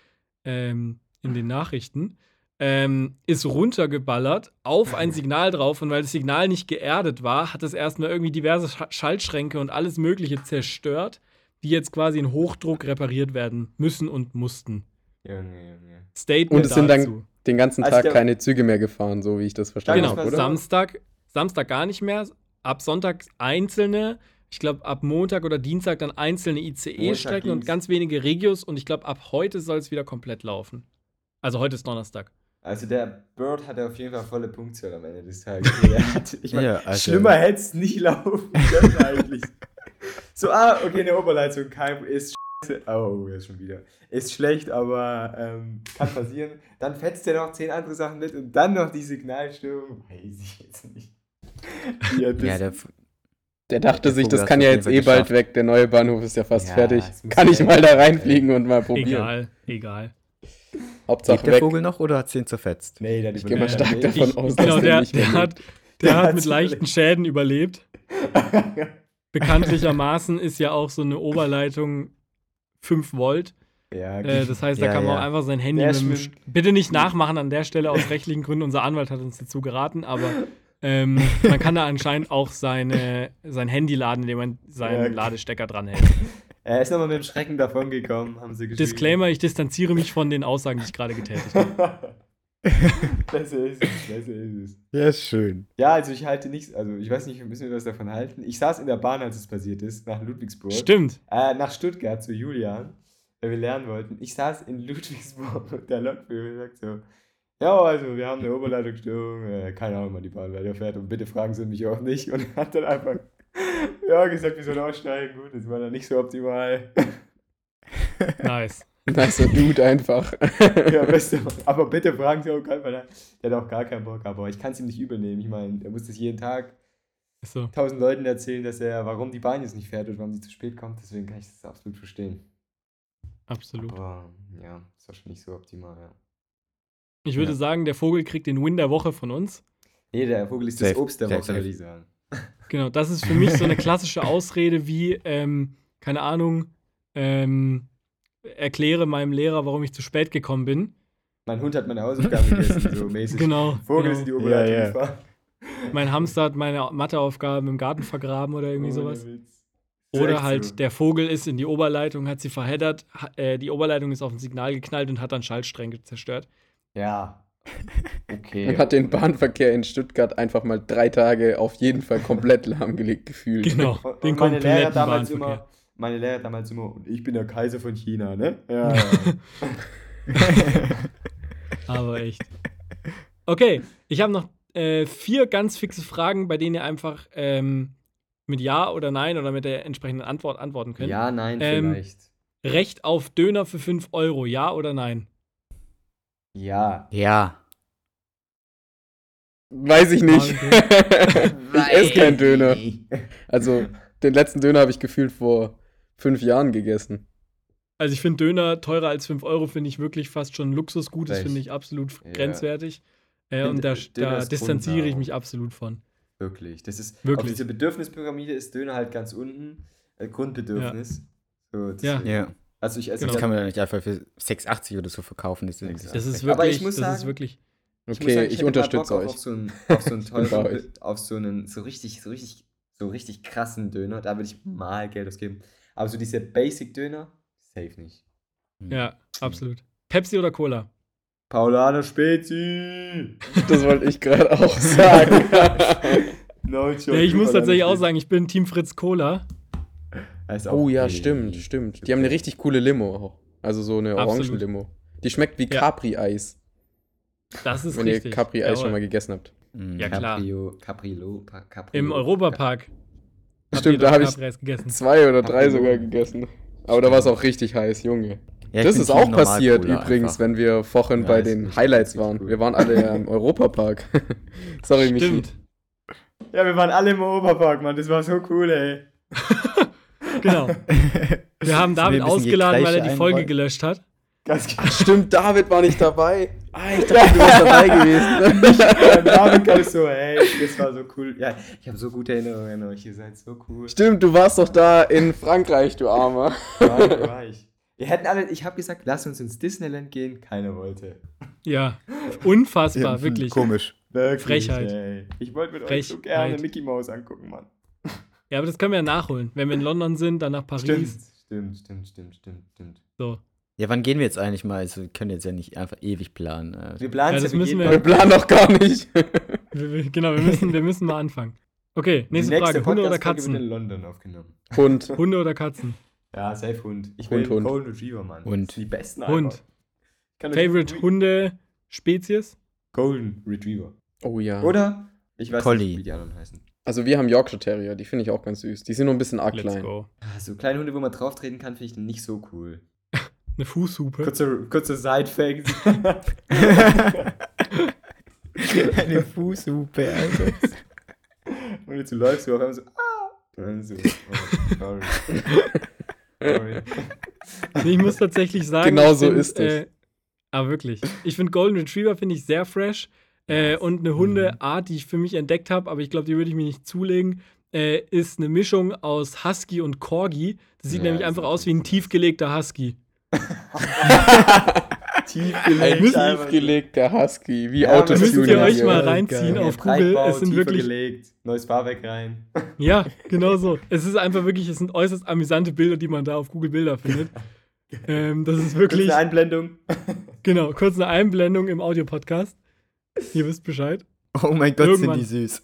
ähm, in den Nachrichten. Ähm, ist runtergeballert auf ein Signal drauf und weil das Signal nicht geerdet war, hat es erstmal irgendwie diverse Sch Schaltschränke und alles Mögliche zerstört, die jetzt quasi in Hochdruck repariert werden müssen und mussten. Junge, Junge. Statement Und es sind dann dazu. den ganzen Also Tag keine Züge mehr gefahren, so wie ich das verstanden Genau, habe, oder? sagen- Samstag, Samstag gar nicht mehr. Ab Sonntag einzelne. Ich glaube, ab Montag oder Dienstag dann einzelne ICE-Strecken und ganz wenige Regios. Und ich glaube, ab heute soll es wieder komplett laufen. Also heute ist Donnerstag. Also der Bird hatte auf jeden Fall volle Punktzahl am Ende des Tages. Hat, ich meine, Ja, also- schlimmer hätte es nicht laufen können eigentlich. So, ah, okay, eine Oberleitung, kein, ist scheiße. Oh, jetzt schon wieder. Ist schlecht, aber ähm, kann passieren. Dann fetzt er noch zehn andere Sachen mit und dann noch die Signalstörung. Weiß ich jetzt nicht. Ja, das, Ja, der, Der dachte Der sich, Vogel das kann ja jetzt eh bald weg, der neue Bahnhof ist ja fast Ja, fertig. Kann ich mal da reinfliegen und mal probieren. Egal, egal. Hauptsache lebt der weg. Vogel noch oder hat es ihn zerfetzt? nee, dann Ich gehe mal stark nicht. davon Ich, aus, genau, dass der, nicht der, hat, der Der hat mit leichten Schäden überlebt. Bekanntlichermaßen ist ja auch so eine Oberleitung 5 Volt. ja, Äh, das heißt, da Ja, kann man ja. auch einfach sein Handy Der Bitte nicht nachmachen an der Stelle aus rechtlichen Gründen. Unser Anwalt hat uns dazu geraten, aber ähm, man kann da anscheinend auch seine, sein Handy laden, indem man seinen Ja. Ladestecker dranhält. er ist nochmal mit dem Schrecken davon gekommen, haben sie geschrieben. Disclaimer, ich distanziere mich von den Aussagen, die ich gerade getätigt habe. besser ist es, besser ist es. Ja, ist schön. Ja, also ich halte nichts, also ich weiß nicht, müssen wir was davon halten. Ich saß in der Bahn, als es passiert ist, nach Ludwigsburg. Stimmt. Äh, nach Stuttgart zu Julian, weil wir lernen wollten. Ich saß in Ludwigsburg und der Lokführer sagt so, ja, also wir haben eine Oberleitungsstörung, äh, keine Ahnung, wann die Bahn weiterfährt und bitte fragen Sie mich auch nicht. Und er hat dann einfach, ja, gesagt, wir sollen aussteigen. Gut, das war dann nicht so optimal. Nice. Nicer Dude einfach. ja, beste. Aber bitte fragen Sie auch keinen, weil er, der hat auch gar keinen Bock, aber ich kann es ihm nicht übernehmen. Ich meine, er muss das jeden Tag So. tausend Leuten erzählen, dass er, warum die Bahn jetzt nicht fährt und warum sie zu spät kommt. Deswegen kann ich das absolut verstehen. Absolut. Aber ja, ist schon nicht so optimal, ja. Ich würde Ja. sagen, der Vogel kriegt den Win der Woche von uns. Nee, der Vogel ist das Safe, Obst der safe, Woche, safe. würde ich sagen. Genau, das ist für mich so eine klassische Ausrede wie, ähm, keine Ahnung, ähm, erkläre meinem Lehrer, warum ich zu spät gekommen bin. Mein Hund hat meine Hausaufgaben gegessen, so mäßig. Genau. Vogel genau. ist in die Oberleitung Ja, ja. gefahren. Mein Hamster hat meine Matheaufgaben im Garten vergraben oder irgendwie Ohne sowas. Oder halt der Vogel ist in die Oberleitung, hat sie verheddert, äh, die Oberleitung ist auf ein Signal geknallt und hat dann Schaltstränge zerstört. Ja. Okay. Man hat den Bahnverkehr in Stuttgart einfach mal drei Tage auf jeden Fall komplett lahmgelegt gefühlt. Genau, den und meine Lehrer damals Bahnverkehr. immer, meine Lehrer damals immer, und ich bin der Kaiser von China, ne? Ja. ja. Aber echt. Okay, ich habe noch äh, vier ganz fixe Fragen, bei denen ihr einfach ähm, mit Ja oder Nein oder mit der entsprechenden Antwort antworten könnt. ja, nein, Ähm, vielleicht. Recht auf Döner für 5 Euro, ja oder nein? Ja. Ja. Weiß ich nicht. Okay. ich esse keinen Döner. Also, den letzten Döner habe ich gefühlt vor fünf Jahren gegessen. Also ich finde Döner teurer als 5 Euro, finde ich wirklich fast schon Luxusgut. Das finde ich absolut Ja. grenzwertig. Äh, und da, da ist distanziere ich mich absolut von. Wirklich. Das ist, Wirklich. Auf dieser Bedürfnispyramide ist Döner halt ganz unten. Äh, Grundbedürfnis. So, Ja. Ja. Also ich esse Genau. Das kann man ja nicht einfach für 6,80 oder so verkaufen. Das ist, Das ist Aber wirklich, ich muss das ist sagen- wirklich. muss Okay, sagen, ich, mal unterstütze Bock euch. Auf so einen, auf so einen teuren, auf so einen, so richtig, so richtig, so richtig krassen Döner, da würde ich mal Geld ausgeben. Aber so diese Basic-Döner, safe nicht. Ja, absolut. Pepsi oder Cola? Paulaner Spezi! Das wollte ich gerade auch sagen. no joke, Ja, ich muss tatsächlich auch sagen, ich bin Team Fritz Cola. Auch oh ja, stimmt, stimmt. Die haben eine richtig coole Limo auch. Also so eine. Orangenlimo. Die schmeckt wie Ja. Capri-Eis, Das ist wenn richtig. ihr Capri-Eis schon mal gegessen habt. Mhm. Ja, klar. Caprio, Caprilo, Pa- Caprio. Im Europapark. Stimmt, da habe ich zwei oder drei Capri-Lo. sogar gegessen. Aber da war es auch richtig heiß, Junge. Ja, das ist auch passiert übrigens, einfach. wenn wir vorhin Ja, bei den Highlights waren. cool. Wir waren alle ja im Europapark. Sorry, Michi. Stimmt. Ja, wir waren alle im Oberpark, Mann. Das war so cool, ey. Genau. Wir haben David ausgeladen, weil er die Folge gelöscht hat. Ganz Ach, stimmt, David war nicht dabei. Ah, ich dachte, du warst dabei gewesen. genau. David kam so, ey, das war so cool. Ja, ich habe so gute Erinnerungen an euch. Ihr seid so cool. Stimmt, du warst doch da in Frankreich, du Armer. War, ich, war ich. Wir hätten alle, ich habe gesagt, lass uns ins Disneyland gehen. Keiner wollte. Ja. Unfassbar, wirklich. Komisch. Wirklich, Frechheit. Ey. Ich wollte mit euch Frechheit. so gerne Mickey Mouse angucken, Mann. Ja, aber das können wir ja nachholen. Wenn wir in London sind, dann nach Paris. Stimmt, stimmt, stimmt, stimmt, stimmt. So. Ja, wann gehen wir jetzt eigentlich mal? Also, wir können jetzt ja nicht einfach ewig planen. Äh, Wir planen Ja, es das ja müssen wir- Wir planen doch gar nicht. Wir, wir, genau, wir müssen, wir müssen mal anfangen. Okay, Die nächste Frage. Hunde oder Podcast-Folge wird in Katzen? London aufgenommen. Hund. Hunde oder Katzen? Ja, safe Hund. Ich Hund, will Hund. Golden Retriever, Mann. Hund. Die besten Hund. einfach. Euch Favorite nicht- Hunde-Spezies? Golden Retriever. Oh ja. Oder? Ich weiß Collie. nicht, wie die anderen heißen. Also wir haben Yorkshire Terrier, die finde ich auch ganz süß. Die sind nur ein bisschen arg Let's klein. go. Ah, So kleine Hunde, wo man drauf treten kann, finde ich nicht so cool. Eine Fußhupe. Kurzer, kurzer Side-Fact. Eine Fußhupe, Alter. Und jetzt läufst du auch immer so, ah. Und dann so, oh, sorry. sorry. Ich muss tatsächlich sagen. Genau so find, ist es. Äh, aber wirklich. Ich finde Golden Retriever finde ich sehr fresh. Äh, und eine Hundeart, die ich für mich entdeckt habe, aber ich glaube, die würde ich mir nicht zulegen, äh, ist eine Mischung aus Husky und Corgi. Das sieht Ja, nämlich einfach aus wie ein tiefgelegter Husky. Tief Ein gelegt. tiefgelegter Husky, wie Ja, Das Das müsst ihr euch mal Geil. reinziehen Ja, auf Google. Es sind wirklich. gelegt, neues Fahrwerk rein. Ja, genau so. Es ist einfach wirklich, es sind äußerst amüsante Bilder, die man da auf Google Bilder findet. ähm, das ist wirklich, Kurze Einblendung. genau, kurz eine Einblendung im Audiopodcast. Ihr wisst Bescheid. Oh mein Gott, Irgendwann. sind die süß.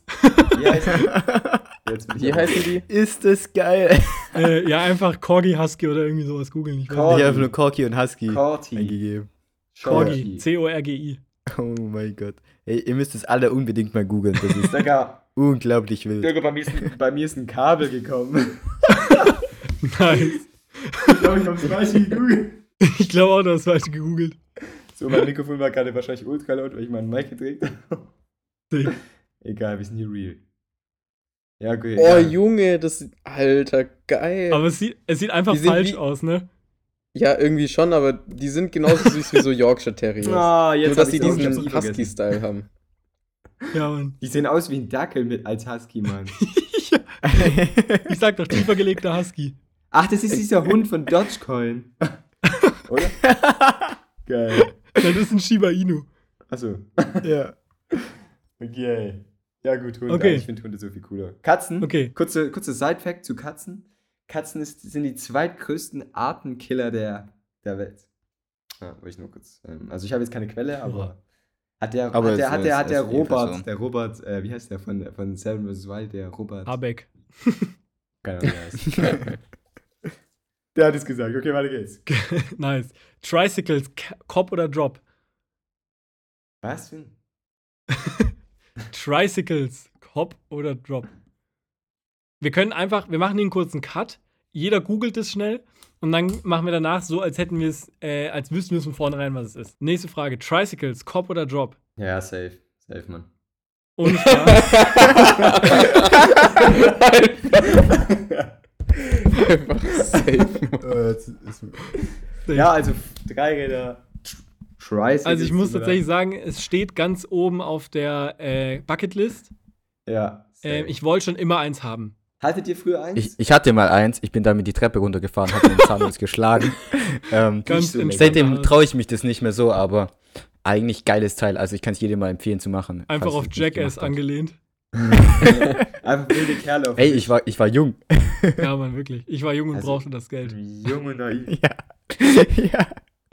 Wie heißen die? Wie heißen die? Ist das geil. Äh, ja, einfach Corgi Husky oder irgendwie sowas googeln. Ich Corgi. Ich habe nur Corky und Husky Corti. eingegeben. Corgi, Corgi. C-O-R-G-I. Oh mein Gott. Ey, ihr müsst es alle unbedingt mal googeln. Das ist Digga, unglaublich wild. Digga, bei mir, ist ein, bei mir ist ein Kabel gekommen. Nice. Ich glaube, ich habe es falsch gegoogelt. Ich glaube auch, du hast falsch gegoogelt. So, mein Mikrofon war gerade wahrscheinlich ultra laut, weil ich meinen Mic gedreht habe. Egal, wir sind hier real. Ja, okay. Oh, egal. Junge, das ist. Alter, geil. Aber es sieht, es sieht einfach Die falsch wie- aus, ne? ja, irgendwie schon, aber die sind genauso süß wie so Yorkshire Terriers. Ah, jetzt Nur, dass hab's diesen. Husky-Style haben. Ja, Mann. Die sehen aus wie ein Dackel mit als Husky, Mann. Ich sag doch, tiefer gelegter Husky. Ach, das ist dieser Hund von Dogecoin. Oder? Geil. Das ist ein Shiba Inu. Achso. ja. Okay. Ja, gut, Hunde. Okay. Ich finde Hunde so viel cooler. Katzen. Okay. Kurze, kurze Side-Fact zu Katzen. Katzen ist, sind die zweitgrößten Artenkiller der, der Welt. Ja, wollte ich nur kurz. Ähm, also, ich habe jetzt keine Quelle, aber. Hat der, Aber hat der, hat der, hat der Robert, der Robert, äh, wie heißt der von, von Seven vs. Wild, der Robert. Habeck. Keine Ahnung, wie er heißt. der hat es gesagt. Okay, weiter geht's. nice. Tricycles, Cop oder Drop? Was für ein? Tricycles, Cop oder Drop? Wir können einfach, wir machen hier einen kurzen Cut. Jeder googelt es schnell und dann machen wir danach so, als hätten wir es, äh, als wüssten wir es von vornherein, was es ist. Nächste Frage: Tricycles, Cop oder Drop? Ja, safe. Safe, Mann. Spaß. Einfach safe. ja, also drei Räder. Tricycles. Also ich muss tatsächlich sagen, es steht ganz oben auf der äh, Bucketlist. Ja. Ähm, ich wollte schon immer eins haben. Hattet ihr früher eins? Ich, ich hatte mal eins, ich bin damit die Treppe runtergefahren, habe den Zahnlos geschlagen. Ähm, Ganz so seitdem traue ich mich das nicht mehr so, aber eigentlich geiles Teil. Also ich kann es jedem mal empfehlen zu machen. Einfach auf Jackass angelehnt. Einfach wilde Kerle auf Ey, ich war, ich war jung. Ja, Mann, wirklich. Ich war jung und Also- brauchte das Geld. Jung und naiv. Ja. ja.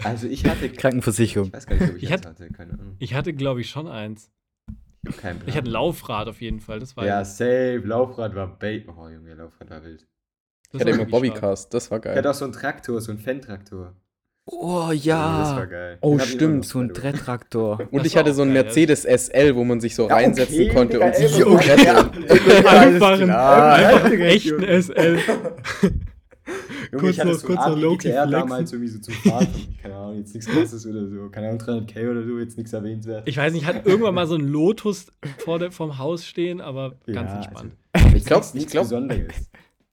Also ich hatte. Krankenversicherung. Ich weiß gar nicht, ob ich, Ich hatte- hatte. Keine Ahnung. Ich hatte, glaube ich, schon eins. Ich hab keinen Plan. Ich hatte ein Laufrad auf jeden Fall. Das war Ja, safe. Laufrad war bait. Oh, Junge, Laufrad war wild. das Ich hatte war immer. Bobbycast, das war Ich hatte geil. auch so einen Traktor, so einen Fan-Traktor. Oh Das ja. war geil. Oh, ich stimmt, So ein. Tretraktor. Und Das ich hatte so einen Mercedes SL, wo man sich so Ja, reinsetzen okay, konnte und sich so okay. Einfach einen echten SL. Junge, ich hatte noch- so kurz einen noch Low-key GTR damals irgendwie so zum Fahren. keine Ahnung, jetzt nichts krasses oder so. Keine Ahnung, 300k oder so, jetzt nichts erwähnenswert. Ich weiß nicht, hat irgendwann mal so ein Lotus vor der, vom Haus stehen, aber ganz Ja, entspannt. Also, Ich glaub- nichts- ich nichts glaub- Besonderes.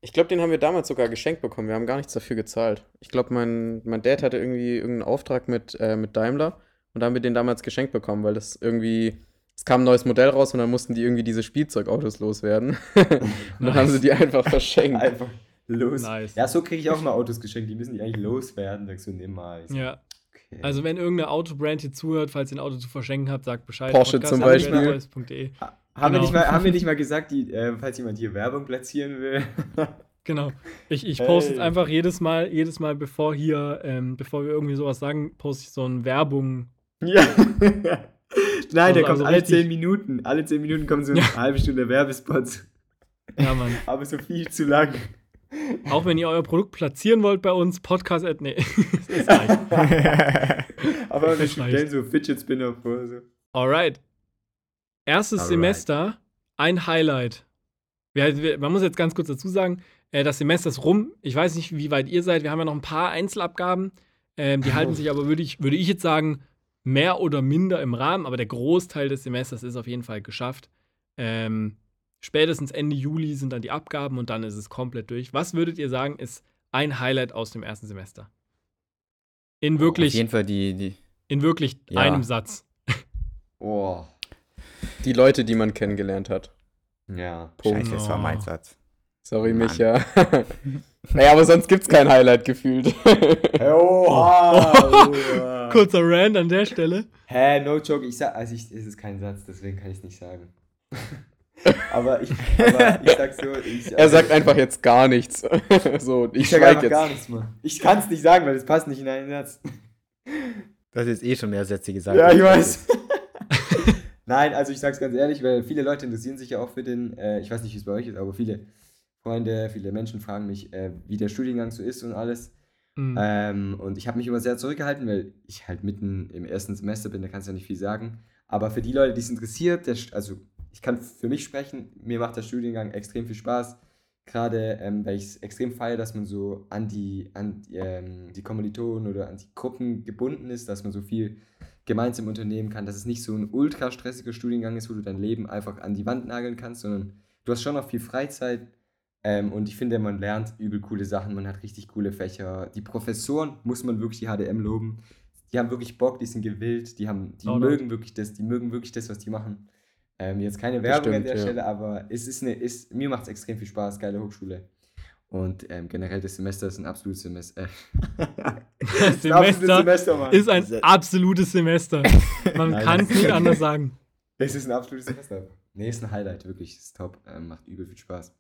Ich glaube, den haben wir damals sogar geschenkt bekommen. Wir haben gar nichts dafür gezahlt. Ich glaube, mein, mein Dad hatte irgendwie irgendeinen Auftrag mit, äh, mit Daimler und da haben wir den damals geschenkt bekommen, weil das irgendwie. Es kam ein neues Modell raus und dann mussten die irgendwie diese Spielzeugautos loswerden. und dann haben sie die einfach verschenkt. Einfach los. Nice. Ja, so kriege ich auch mal Autos geschenkt, die müssen die eigentlich loswerden. Sagst du, nimm mal. Ich so, Ja, okay. also wenn irgendeine Autobrand hier zuhört, falls ihr ein Auto zu verschenken habt, sagt Bescheid. Porsche zum podcast@boys.de. Ha- haben, wir genau. nicht mal, haben wir nicht mal gesagt, die, äh, falls jemand hier Werbung platzieren will? Genau. Ich, ich poste Hey. einfach jedes Mal, jedes Mal, bevor hier, ähm, bevor wir irgendwie sowas sagen, poste ich so eine Werbung. ja. Nein, der Also- kommt also alle richtig- 10 Minuten. Alle 10 Minuten kommen so eine Ja. halbe Stunde Werbespots. Ja, Mann. Aber so viel zu lang. Auch wenn ihr euer Produkt platzieren wollt bei uns, Podcast. at- Nee. Aber wir stellen so Fidget Spinner vor. So. Alright. Erstes Alright. Semester, ein Highlight. Wir, wir, man muss jetzt ganz kurz dazu sagen, äh, das Semester ist rum. Ich weiß nicht, wie weit ihr seid. Wir haben ja noch ein paar Einzelabgaben. Ähm, die halten sich aber, würde ich, würde ich jetzt sagen, mehr oder minder im Rahmen. Aber der Großteil des Semesters ist auf jeden Fall geschafft. Ähm, spätestens Ende Juli sind dann die Abgaben und dann ist es komplett durch. Was würdet ihr sagen, ist ein Highlight aus dem ersten Semester? In Auf wirklich, jeden Fall die, die in wirklich Ja. einem Satz. Oh. Die Leute, die man kennengelernt hat. Ja. Punkt. Scheiße, das war mein Oh. Satz. Sorry, Mann. Micha. naja, aber sonst gibt's kein Highlight gefühlt. Oha. Oha. Kurzer Rand an der Stelle. Hä, no joke. Ich sag, also ich, es ist kein Satz, deswegen kann ich es nicht sagen. aber, ich, aber ich sag so. Ich, er sagt einfach jetzt gar nichts. so, ich, Ich sag schweig einfach jetzt. gar nichts mehr. Ich kann es nicht sagen, weil es passt nicht in einen Satz. Hast jetzt eh schon mehr Sätze gesagt. Ja, ich weiß. Nein, also ich sag's ganz ehrlich, weil viele Leute interessieren sich ja auch für den, äh, ich weiß nicht, wie es bei euch ist, aber viele Freunde, viele Menschen fragen mich, äh, wie der Studiengang so ist und alles. Mhm. Ähm, und ich habe mich immer sehr zurückgehalten, weil ich halt mitten im ersten Semester bin, da kannst du ja nicht viel sagen. Aber für die Leute, die es interessiert, der, also ich kann für mich sprechen, mir macht der Studiengang extrem viel Spaß. Gerade ähm, weil ich es extrem feiere, dass man so an die, an ähm, die Kommilitonen oder an die Gruppen gebunden ist, dass man so viel gemeinsam unternehmen kann, dass es nicht so ein ultra stressiger Studiengang ist, wo du dein Leben einfach an die Wand nageln kannst, sondern du hast schon noch viel Freizeit. Ähm, und ich finde, man lernt übel coole Sachen, man hat richtig coole Fächer. Die Professoren muss man wirklich die HDM loben. Die haben wirklich Bock, die sind gewillt, die haben, die Shoutout. mögen wirklich das, die mögen wirklich das, was die machen. Ähm, jetzt keine Werbung an stimmt, der ja. Stelle, aber es ist eine, ist, mir macht es extrem viel Spaß, geile Hochschule. Und ähm, generell das Semester ist ein absolutes Semester. Äh, Das Semester Semester, Mann. ist ein absolutes Semester. Man kann es nicht anders sagen. Es ist ein absolutes Semester. Nee, ist ein Highlight, wirklich. Ist top. Ähm, macht übel viel Spaß.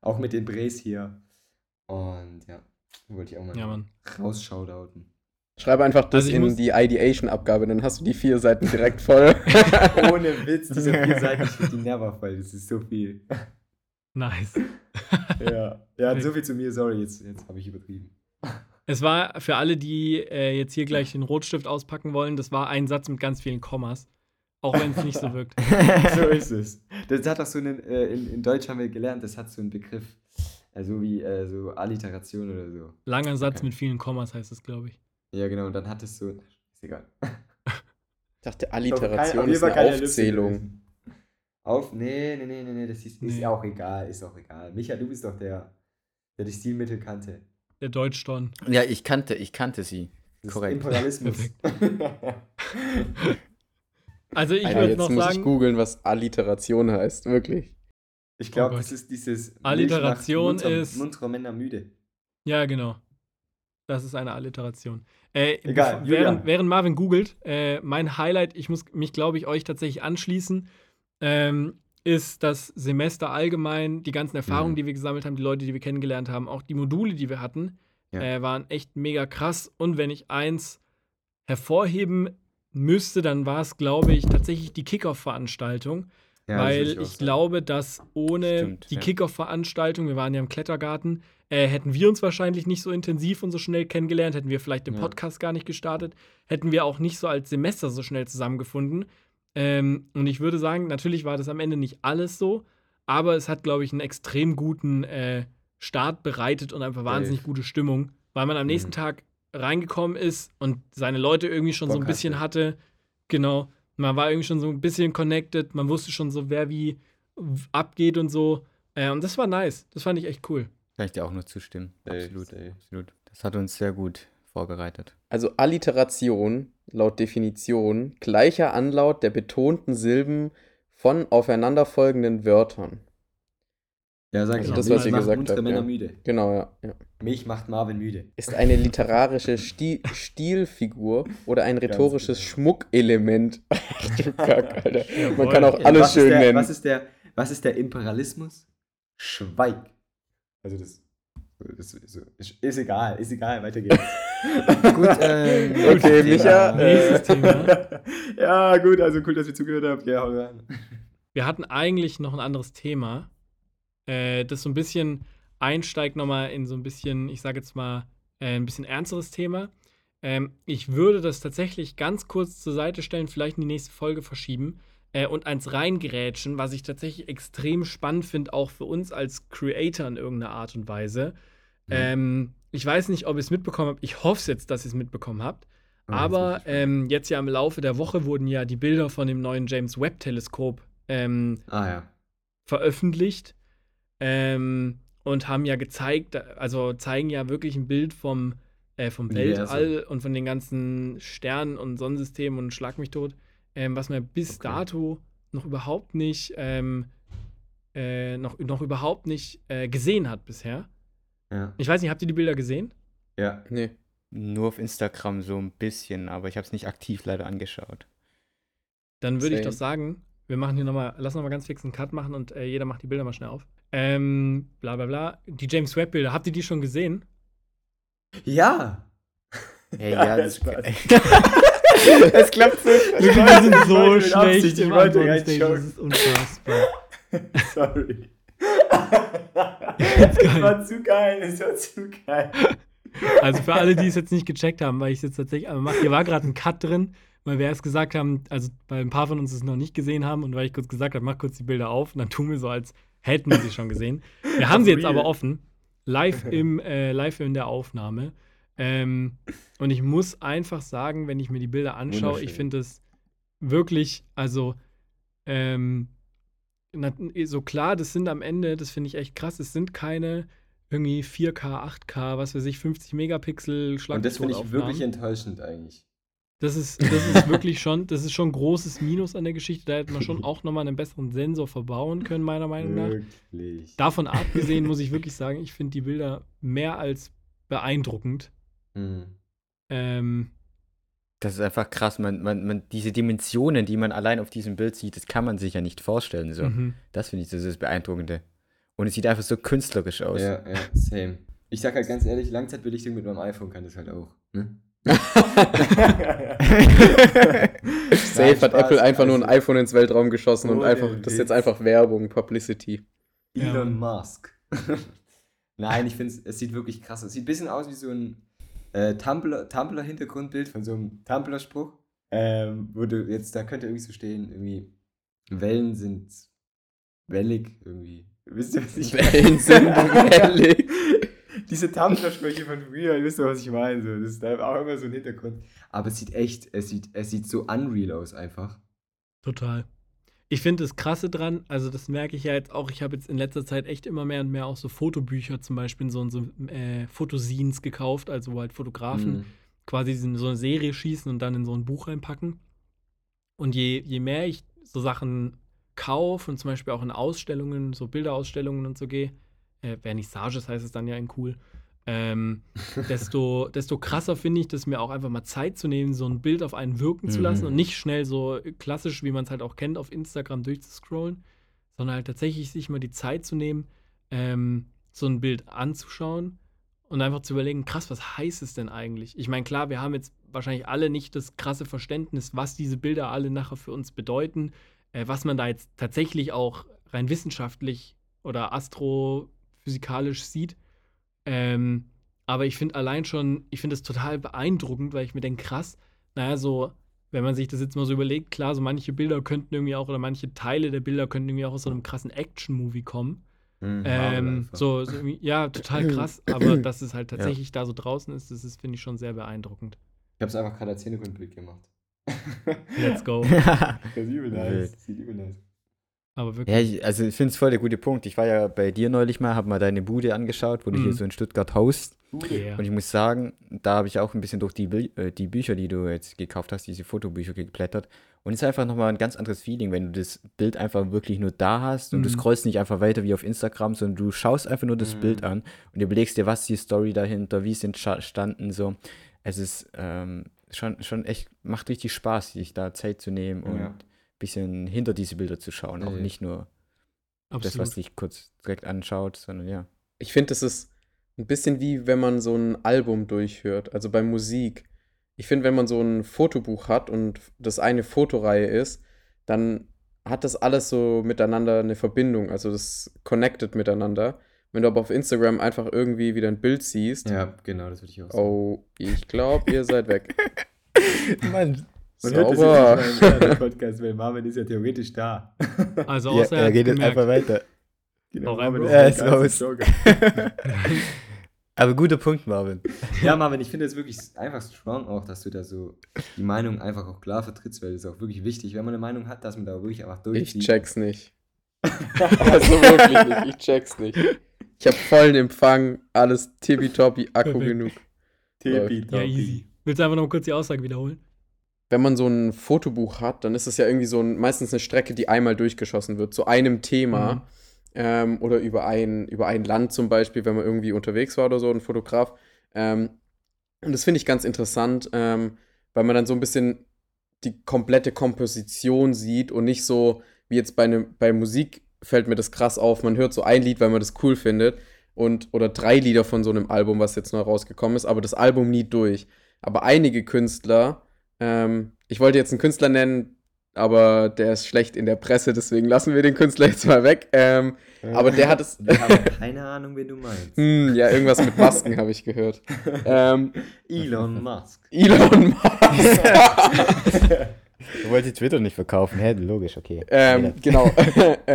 Auch mit den Brees hier. Und ja, wollte ich auch mal Ja, Mann. rausschautauten. Schreib einfach das Also in die Ideation-Abgabe, dann hast du die vier Seiten direkt voll. Ohne Witz, diese vier Seiten, ich die never voll. Das ist so viel. Nice. Ja, ja so viel zu mir. Sorry, jetzt, jetzt habe ich übertrieben. Es war für alle, die äh, jetzt hier gleich den Rotstift auspacken wollen, das war ein Satz mit ganz vielen Kommas. Auch wenn es nicht so wirkt. so ist es. Das hat auch so einen, äh, in, in Deutsch haben wir gelernt, das hat so einen Begriff. Also wie äh, so Alliteration oder so. Langer Satz Okay. mit vielen Kommas heißt es, glaube ich. Ja, genau, und dann hat es so. Ist egal. Ich dachte, Alliteration jeden ist Fall eine Aufzählung. Auf? Nee, nee, nee, nee, nee, das ist, ist Nee. auch egal, ist auch egal. Micha, du bist doch der, der die Stilmittel kannte. Der Deutschstorn. Ja, ich kannte, ich kannte sie. Das ist Korrekt. Imperialismus. Also ich Alter, würde jetzt noch muss ich googeln, was Alliteration heißt. Wirklich. ich glaube, Oh das ist dieses. Alliteration Milch macht ist- Muntere Männer müde. ja genau. Das ist eine Alliteration. Äh, Egal, während, während Marvin googelt, äh, mein Highlight, ich muss mich, glaube ich, euch tatsächlich anschließen, ähm, ist das Semester allgemein, die ganzen Erfahrungen, Mhm. die wir gesammelt haben, die Leute, die wir kennengelernt haben, auch die Module, die wir hatten, Ja. äh, waren echt mega krass. Und wenn ich eins hervorheben müsste, dann war es, glaube ich, tatsächlich die Kickoff-Veranstaltung. Ja, weil ich, sagen. glaube, dass ohne Stimmt, die ja. Kickoff-Veranstaltung, wir waren ja im Klettergarten, äh, hätten wir uns wahrscheinlich nicht so intensiv und so schnell kennengelernt, hätten wir vielleicht den Ja. Podcast gar nicht gestartet, hätten wir auch nicht so als Semester so schnell zusammengefunden. Ähm, und ich würde sagen, natürlich war das am Ende nicht alles so, aber es hat, glaube ich, einen extrem guten äh, Start bereitet und einfach wahnsinnig Safe. gute Stimmung, weil man am nächsten Mhm. Tag reingekommen ist und seine Leute irgendwie schon so ein Bock bisschen hatte. hatte. Genau. Man war irgendwie schon so ein bisschen connected, man wusste schon so, wer wie abgeht und so. Äh, und das war nice. Das fand ich echt cool. Kann ich dir auch nur zustimmen. Safe, absolut, safe. absolut. Das hat uns sehr gut vorbereitet. Also Alliteration, laut Definition, gleicher Anlaut der betonten Silben von aufeinanderfolgenden Wörtern. Ja, sag Also ich das, Milch was ihr macht gesagt unsere habt, Männer ja. müde. Genau, ja. ja. Mich macht Marvin müde. Ist eine literarische Sti Stilfigur oder ein rhetorisches genau. Schmuckelement. Ach du Kack, Alter. Man kann auch alles was schön ist der, nennen. Was ist, der, was ist der Imperialismus? Schweig. Also das, ist, ist, ist egal, ist egal, weiter geht's. gut, ähm, Okay, nächstes Micha, Thema. nächstes Thema. ja, gut, also cool, dass ihr zugehört habt. Ja, hau rein. Wir hatten eigentlich noch ein anderes Thema, äh, das so ein bisschen einsteigt nochmal in so ein bisschen, ich sage jetzt mal, äh, ein bisschen ernsteres Thema. Ähm, ich würde das tatsächlich ganz kurz zur Seite stellen, vielleicht in die nächste Folge verschieben äh, und eins reingerätschen, was ich tatsächlich extrem spannend finde, auch für uns als Creator in irgendeiner Art und Weise. Mhm. Ähm, ich weiß nicht, ob ihr es mitbekommen habt. Ich hoffe jetzt, dass ihr es mitbekommen habt. Oh, Aber ähm, jetzt ja im Laufe der Woche wurden ja die Bilder von dem neuen James Webb Teleskop ähm. Ah ja. veröffentlicht ähm, und haben ja gezeigt, also zeigen ja wirklich ein Bild vom, äh, vom. Weltall und von den ganzen Sternen und Sonnensystemen und Schlag mich tot, ähm, was man bis Okay. dato noch überhaupt nicht, ähm, äh, noch, noch überhaupt nicht äh, gesehen hat bisher. Ja. Ich weiß nicht, habt ihr die Bilder gesehen? ja. Nee. Nur auf Instagram so ein bisschen, aber ich habe es nicht aktiv leider angeschaut. Dann würde ich doch sagen, wir machen hier nochmal, lass nochmal ganz fix einen Cut machen und äh, jeder macht die Bilder mal schnell auf. Ähm, bla bla bla. Die James Webb-Bilder, habt ihr die schon gesehen? Ja. Ey, Ja, ja, das, Spaß. es klappt so. Wirklich, wir sind so schlecht ich wollte das ist unfassbar. Sorry. Es war zu geil, es war zu geil. Also für alle, die es jetzt nicht gecheckt haben, weil ich es jetzt tatsächlich aber mache, hier war gerade ein Cut drin, weil wir erst gesagt haben, also weil ein paar von uns es noch nicht gesehen haben und weil ich kurz gesagt habe, mach kurz die Bilder auf und dann tun wir so, als hätten wir sie schon gesehen. Wir haben sie jetzt aber offen, live im äh, live in der Aufnahme. Ähm, und ich muss einfach sagen, wenn ich mir die Bilder anschaue, ich finde es wirklich, also ähm, so klar, das sind am Ende, das finde ich echt krass, es sind keine irgendwie 4K, 8K, was weiß ich, 50 Megapixel Schlag Und das finde ich wirklich enttäuschend eigentlich. Das ist, das ist wirklich schon, das ist schon ein großes Minus an der Geschichte. Da hätte man schon auch nochmal einen besseren Sensor verbauen können, meiner Meinung nach. Wirklich. Davon abgesehen muss ich wirklich sagen, ich finde die Bilder mehr als beeindruckend. Mhm. Ähm, Das ist einfach krass. Man, man, man, diese Dimensionen, die man allein auf diesem Bild sieht, das kann man sich ja nicht vorstellen. So. mhm. Das finde ich das, ist das Beeindruckende. Und es sieht einfach so künstlerisch aus. Ja, ja, same. Ich sag halt ganz ehrlich, Langzeitbelichtung mit meinem iPhone kann das halt auch. Ne? Safe hat Apple einfach nur ein also- iPhone ins Weltraum geschossen und Ohne einfach, das ist jetzt einfach Werbung, Publicity. Ja. Elon Musk. Nein, ich finde es sieht wirklich krass aus. Es sieht ein bisschen aus wie so ein äh, Tumblr- Tumblr-Hintergrundbild von so einem Tumblr-Spruch. Ähm, wo du jetzt, da könnte irgendwie so stehen, irgendwie, Wellen sind wellig irgendwie. Wisst ihr, was ich Wellen sind wellig. Diese Tumblr-Sprüche von früher, ihr wisst doch, was ich meine. So. Das ist da auch immer so ein Hintergrund. Aber es sieht echt, es sieht, es sieht so unreal aus einfach. Total. Ich finde das Krasse dran, also das merke ich ja jetzt auch, ich habe jetzt in letzter Zeit echt immer mehr und mehr auch so Fotobücher zum Beispiel, so, so äh, Fotoscenes gekauft, also wo halt Fotografen Mhm. quasi in so eine Serie schießen und dann in so ein Buch reinpacken. Und je, je mehr ich so Sachen kaufe und zum Beispiel auch in Ausstellungen, so Bilderausstellungen und so gehe, äh, Vernissages heißt es dann ja in cool, ähm, desto, desto krasser finde ich, das mir auch einfach mal Zeit zu nehmen, so ein Bild auf einen wirken zu lassen Mhm. und nicht schnell so klassisch, wie man es halt auch kennt, auf Instagram durchzuscrollen, sondern halt tatsächlich sich mal die Zeit zu nehmen, ähm, so ein Bild anzuschauen und einfach zu überlegen, krass, was heißt es denn eigentlich? Ich meine, klar, wir haben jetzt wahrscheinlich alle nicht das krasse Verständnis, was diese Bilder alle nachher für uns bedeuten, äh, was man da jetzt tatsächlich auch rein wissenschaftlich oder astrophysikalisch sieht. Ähm, aber ich finde allein schon, ich finde es total beeindruckend, weil ich mir denke, krass, naja, so, wenn man sich das jetzt mal so überlegt, klar, so manche Bilder könnten irgendwie auch, oder manche Teile der Bilder könnten irgendwie auch aus so einem krassen Action-Movie kommen. Mhm, Ähm, so, so, ja, total krass, aber dass es halt tatsächlich da so draußen ist, das ist, finde ich, schon sehr beeindruckend. Ich hab's einfach gerade als Hintergrundbild gemacht. Let's go. Das ist übel nice. Sieht übel nice. Aber wirklich. Ja, ich, also ich finde es voll der gute Punkt. Ich war ja bei dir neulich mal, habe mal deine Bude angeschaut, wo du Mhm. hier so in Stuttgart haust. Yeah. Und ich muss sagen, da habe ich auch ein bisschen durch die, äh, die Bücher, die du jetzt gekauft hast, diese Fotobücher geblättert. Und es ist einfach nochmal ein ganz anderes Feeling, wenn du das Bild einfach wirklich nur da hast und du Mhm. scrollst nicht einfach weiter wie auf Instagram, sondern du schaust einfach nur das Mhm. Bild an und überlegst dir, was ist die Story dahinter, wie es entstanden, so. Es ist ähm, schon, schon echt, macht richtig Spaß, sich da Zeit zu nehmen und Ja. ein bisschen hinter diese Bilder zu schauen. Auch nicht nur das, Absolut. was dich kurz direkt anschaut, sondern ja. Ich finde, das ist ein bisschen wie wenn man so ein Album durchhört, also bei Musik. Ich finde, wenn man so ein Fotobuch hat und das eine Fotoreihe ist, dann hat das alles so miteinander eine Verbindung, also das connected miteinander. Wenn du aber auf Instagram einfach irgendwie wieder ein Bild siehst, Ja, genau, das würde ich auch sagen. oh, ich glaube, ihr seid weg. Mann, Man hört das Sauber. jetzt nicht mal im anderen Podcast, weil Marvin ist ja theoretisch da. Also ja, außer er hat's redet gemerkt. einfach weiter. Genau, rein, Marvin Bro. ist Er raus. Aber guter Punkt, Marvin. Ja, Marvin, ich finde es wirklich einfach strong auch, dass du da so die Meinung einfach auch klar vertrittst, weil das ist auch wirklich wichtig, wenn man eine Meinung hat, dass man da wirklich einfach Ich durchzieht. check's nicht. Also wirklich nicht, ich check's nicht. Ich habe vollen Empfang, alles tippitoppi, Akku Perfekt. genug. Tippitoppi. Ja, easy. Willst du einfach noch kurz die Aussage wiederholen? Wenn man so ein Fotobuch hat, dann ist es ja irgendwie so ein, meistens eine Strecke, die einmal durchgeschossen wird, zu einem Thema Mhm. ähm, oder über ein, über ein Land zum Beispiel, wenn man irgendwie unterwegs war oder so, ein Fotograf. Ähm, und das finde ich ganz interessant, ähm, weil man dann so ein bisschen die komplette Komposition sieht und nicht so wie jetzt bei, ne, bei Musik fällt mir das krass auf. Man hört so ein Lied, weil man das cool findet und oder drei Lieder von so einem Album, was jetzt neu rausgekommen ist, aber das Album nie durch. Aber einige Künstler, ähm, ich wollte jetzt einen Künstler nennen, aber der ist schlecht in der Presse, deswegen lassen wir den Künstler jetzt mal weg. Ähm, aber der hat es. Wir haben keine Ahnung, wen du meinst. hm, ja, irgendwas mit Masken habe ich gehört. Ähm, Elon Musk. Elon Musk. Du wolltest Twitter nicht verkaufen, hä? Logisch, okay. ähm, genau.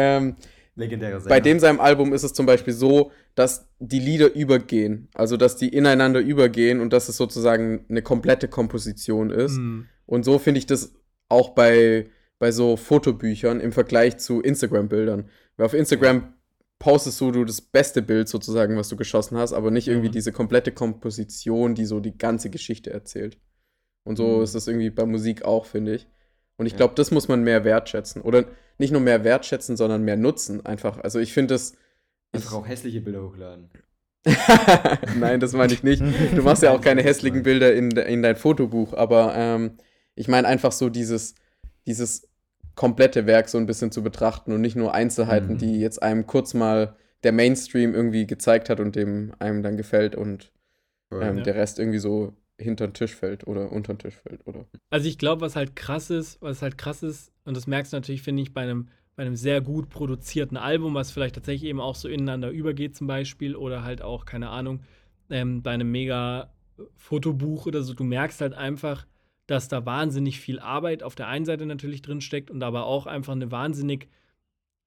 Legendärer Sänger. Bei dem seinem Album ist es zum Beispiel so, dass die Lieder übergehen. Also, dass die ineinander übergehen und dass es sozusagen eine komplette Komposition ist. Hm. Und so finde ich das auch bei, bei so Fotobüchern im Vergleich zu Instagram-Bildern. Weil auf Instagram postest du, du das beste Bild sozusagen, was du geschossen hast, aber nicht irgendwie Mhm. diese komplette Komposition, die so die ganze Geschichte erzählt. Und so Mhm. ist das irgendwie bei Musik auch, finde ich. Und ich Ja. glaube, das muss man mehr wertschätzen. Oder nicht nur mehr wertschätzen, sondern mehr nutzen einfach. Also ich finde das. Einfach auch hässliche Bilder hochladen. Nein, das meine ich nicht. Du machst ja auch keine hässlichen Bilder in, in dein Fotobuch, aber ähm, ich meine einfach so dieses, dieses komplette Werk so ein bisschen zu betrachten und nicht nur Einzelheiten, Mhm. die jetzt einem kurz mal der Mainstream irgendwie gezeigt hat und dem einem dann gefällt und ähm, Ja. der Rest irgendwie so hinter den Tisch fällt oder unter den Tisch fällt, oder? Also ich glaube, was halt krass ist, was halt krass ist, und das merkst du natürlich, finde ich, bei einem, bei einem sehr gut produzierten Album, was vielleicht tatsächlich eben auch so ineinander übergeht, zum Beispiel, oder halt auch, keine Ahnung, ähm, bei einem mega Fotobuch oder so, du merkst halt einfach, dass da wahnsinnig viel Arbeit auf der einen Seite natürlich drin steckt und aber auch einfach eine wahnsinnig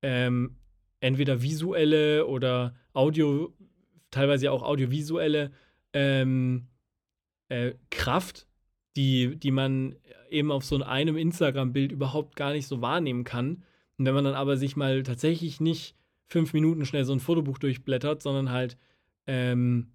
ähm, entweder visuelle oder Audio, teilweise auch audiovisuelle ähm, äh, Kraft, die, die man eben auf so einem Instagram-Bild überhaupt gar nicht so wahrnehmen kann. Und wenn man dann aber sich mal tatsächlich nicht fünf Minuten schnell so ein Fotobuch durchblättert, sondern halt ähm,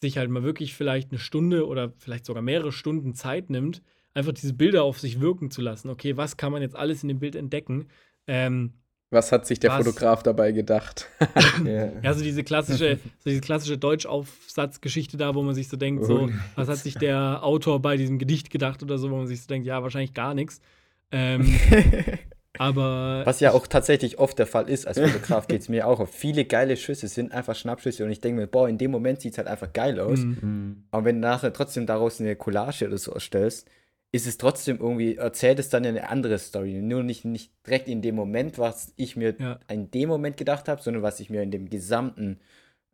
sich halt mal wirklich vielleicht eine Stunde oder vielleicht sogar mehrere Stunden Zeit nimmt, einfach diese Bilder auf sich wirken zu lassen. Okay, was kann man jetzt alles in dem Bild entdecken? Ähm, Was hat sich der Was? Fotograf dabei gedacht? Ja. ja, so diese klassische, so diese klassische Deutschaufsatzgeschichte da, wo man sich so denkt, so, was hat sich der Autor bei diesem Gedicht gedacht oder so, wo man sich so denkt, ja, wahrscheinlich gar nichts. Ähm, aber Was ja auch tatsächlich oft der Fall ist, als Fotograf geht es mir auch auf. Viele geile Schüsse sind einfach Schnappschüsse und ich denke mir, boah, in dem Moment sieht es halt einfach geil aus. Mhm. Aber wenn du nachher trotzdem daraus eine Collage oder so erstellst, ist es trotzdem irgendwie, erzählt es dann eine andere Story. Nur nicht, nicht direkt in dem Moment, was ich mir Ja. in dem Moment gedacht habe, sondern was ich mir in dem gesamten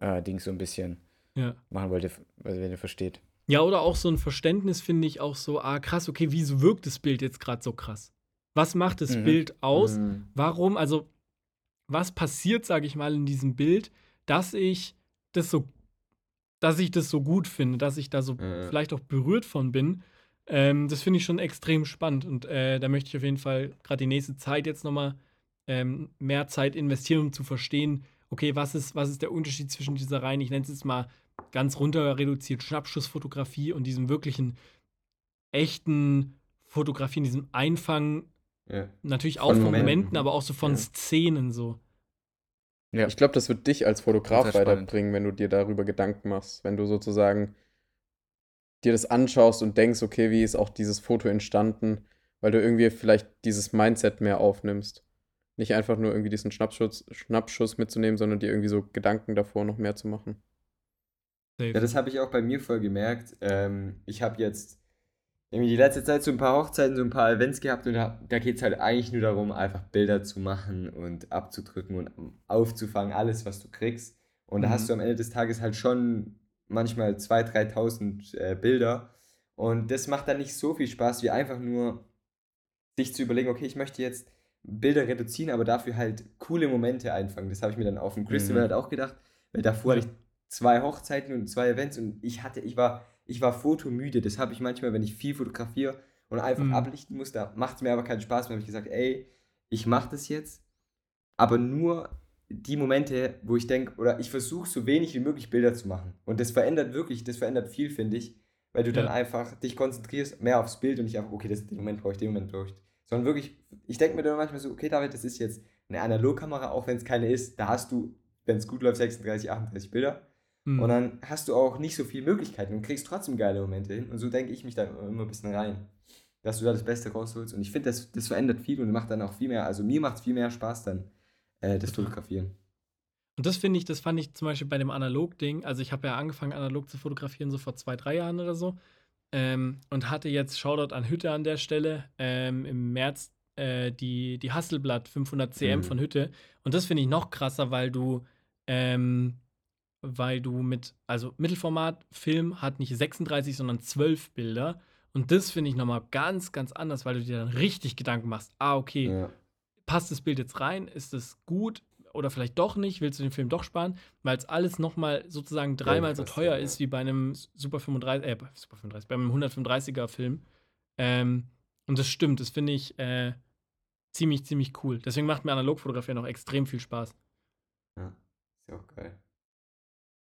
äh, Ding so ein bisschen ja. machen wollte, also wenn ihr versteht. Ja, oder auch so ein Verständnis finde ich auch so, ah, krass, okay, wieso wirkt das Bild jetzt gerade so krass? Was macht das Mhm. Bild aus? Mhm. Warum? Also, was passiert, sage ich mal, in diesem Bild, dass ich das so, dass ich das so gut finde, dass ich da so Ja. vielleicht auch berührt von bin. Ähm, das finde ich schon extrem spannend und äh, da möchte ich auf jeden Fall gerade die nächste Zeit jetzt nochmal ähm, mehr Zeit investieren, um zu verstehen, okay, was ist, was ist der Unterschied zwischen dieser rein, ich nenne es jetzt mal ganz runter reduziert, Schnappschussfotografie und diesem wirklichen echten Fotografien, diesem Einfangen, Ja. natürlich auch Von von Momenten. Momenten, aber auch so von Ja. Szenen so. Ja. Ich glaube, das wird dich als Fotograf weiterbringen, wenn du dir darüber Gedanken machst. Wenn du sozusagen dir das anschaust und denkst, okay, wie ist auch dieses Foto entstanden, weil du irgendwie vielleicht dieses Mindset mehr aufnimmst. Nicht einfach nur irgendwie diesen Schnappschuss, Schnappschuss mitzunehmen, sondern dir irgendwie so Gedanken davor noch mehr zu machen. Ja, das habe ich auch bei mir voll gemerkt. Ähm, ich habe jetzt irgendwie die letzte Zeit so ein paar Hochzeiten, so ein paar Events gehabt und da, da geht es halt eigentlich nur darum, einfach Bilder zu machen und abzudrücken und aufzufangen, alles, was du kriegst. Und da Mhm. hast du am Ende des Tages halt schon manchmal 2.000, 3.000 äh, Bilder. Und das macht dann nicht so viel Spaß, wie einfach nur sich zu überlegen, okay, ich möchte jetzt Bilder reduzieren, aber dafür halt coole Momente einfangen. Das habe ich mir dann auf dem Festival Mhm. halt auch gedacht, weil davor hatte ich zwei Hochzeiten und zwei Events und ich hatte, ich war, ich war fotomüde. Das habe ich manchmal, wenn ich viel fotografiere und einfach Mhm. ablichten muss, da macht es mir aber keinen Spaß mehr. habe ich gesagt, ey, ich mache das jetzt, aber nur die Momente, wo ich denke, oder ich versuche so wenig wie möglich Bilder zu machen. Und das verändert wirklich, das verändert viel, finde ich, weil du dann Ja. einfach dich konzentrierst mehr aufs Bild und nicht einfach, okay, das, den Moment brauche ich, den Moment brauche ich. Sondern wirklich, ich denke mir dann manchmal so, okay, David, das ist jetzt eine Analogkamera, auch wenn es keine ist, da hast du, wenn es gut läuft, 36, 38 Bilder. Mhm. Und dann hast du auch nicht so viele Möglichkeiten und kriegst trotzdem geile Momente hin. Und so denke ich mich dann immer ein bisschen rein. Dass du da das Beste rausholst. Und ich finde, das, das verändert viel und macht dann auch viel mehr, also mir macht es viel mehr Spaß dann, äh, das. Fotografieren. Und das finde ich, das fand ich zum Beispiel bei dem Analog-Ding. Also ich habe ja angefangen, analog zu fotografieren, so vor zwei, drei Jahren oder so. Ähm, und hatte jetzt Shoutout an Hütte an der Stelle ähm, im März äh, die, die Hasselblatt 500 cm Mhm. von Hütte. Und das finde ich noch krasser, weil du, ähm, weil du mit, also Mittelformat-Film hat nicht 36, sondern 12 Bilder. Und das finde ich nochmal ganz, ganz anders, weil du dir dann richtig Gedanken machst. Ah, okay, Ja. Passt das Bild jetzt rein? Ist es gut? Oder vielleicht doch nicht? Willst du den Film doch sparen? Weil es alles nochmal sozusagen dreimal so teuer ist wie bei einem Super 35, äh, Super 35, bei einem 135er Film. Ähm, und das stimmt, das finde ich äh, ziemlich, ziemlich cool. Deswegen macht mir Analogfotografie noch extrem viel Spaß. ja. Ist ja auch geil.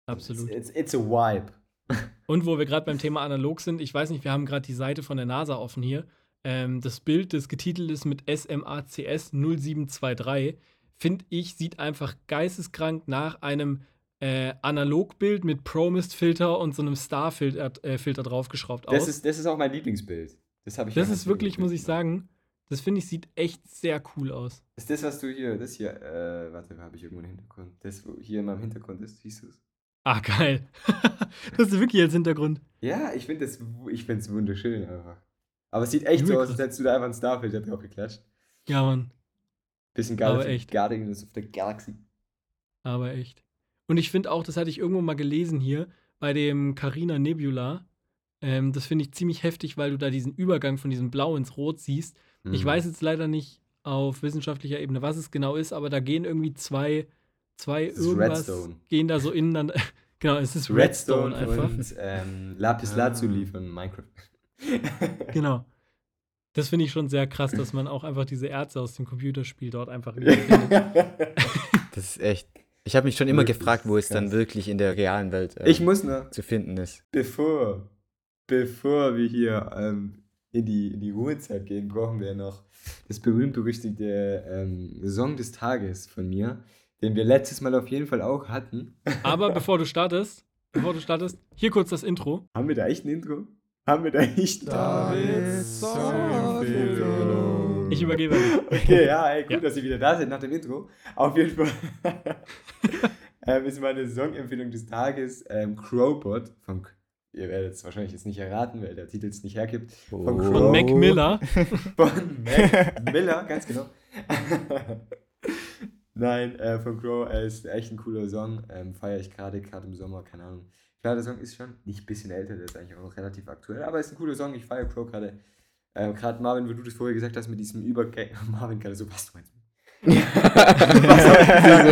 Absolut. It's, it's, it's a vibe. Und wo wir gerade beim Thema analog sind, ich weiß nicht, wir haben gerade die Seite von der NASA offen hier. Ähm, das Bild, das getitelt ist mit SMACS 0723, finde ich, sieht einfach geisteskrank nach einem äh, Analogbild mit Promist-Filter und so einem Star-Filter äh, Filter draufgeschraubt Das aus. ist, das ist auch mein Lieblingsbild. Das habe ich das ist wirklich, muss ich sagen, das finde ich, sieht echt sehr cool aus. Ist das, was du hier, das hier, äh, warte, habe ich irgendwo einen Hintergrund? Das, wo hier in meinem Hintergrund ist, siehst du es? Ah, geil. das ist wirklich als Hintergrund. Ja, ich finde es ich find's wunderschön einfach. Aber es sieht echt so Übel aus, als hättest du da einfach einen Starfilter drauf geklatscht. Ja, Mann. Bisschen echt. Guardians of the Galaxy. Aber echt. Und ich finde auch, das hatte ich irgendwo mal gelesen hier, bei dem Carina Nebula. Ähm, das finde ich ziemlich heftig, weil du da diesen Übergang von diesem Blau ins Rot siehst. Ich Mhm. weiß jetzt leider nicht auf wissenschaftlicher Ebene, was es genau ist, aber da gehen irgendwie zwei, zwei ist irgendwas, Redstone. gehen da so ineinander. genau, es ist Redstone, Redstone, einfach. und ähm, Lapis. Lazuli von Minecraft. Genau. Das finde ich schon sehr krass, dass man auch einfach diese Erze aus dem Computerspiel dort einfach. Das ist echt. Ich habe mich schon immer Wirklich gefragt, wo es dann wirklich in der realen Welt äh, ich muss noch, zu finden ist. bevor, bevor wir hier ähm, in, die, in die Ruhezeit gehen, brauchen wir noch das berühmt-berüchtigte ähm, Song des Tages von mir, den wir letztes Mal auf jeden Fall auch hatten. aber bevor du startest, bevor du startest, hier kurz das Intro. Haben wir da echt ein Intro? Haben wir da echt Davids Songempfehlung. Ich übergebe. Okay, ja, ey, gut, Ja. dass ihr wieder da seid nach dem Intro. Auf jeden Fall ähm, ist meine Songempfehlung des Tages ähm, Crowbot von, ihr werdet es wahrscheinlich jetzt nicht erraten, weil der Titel es nicht hergibt, Von Von Von Mac Miller. von Mac Miller, ganz genau. Nein, äh, von Crow, er ist echt ein cooler Song, ähm, feiere ich gerade, gerade im Sommer, keine Ahnung. Klar, der Song ist schon nicht ein bisschen älter, der ist eigentlich auch noch relativ aktuell, aber ist ein cooler Song, ich feiere Crow gerade. Ähm, gerade Marvin, wo du das vorher gesagt hast mit diesem Übergang, Marvin gerade so, was du meinst?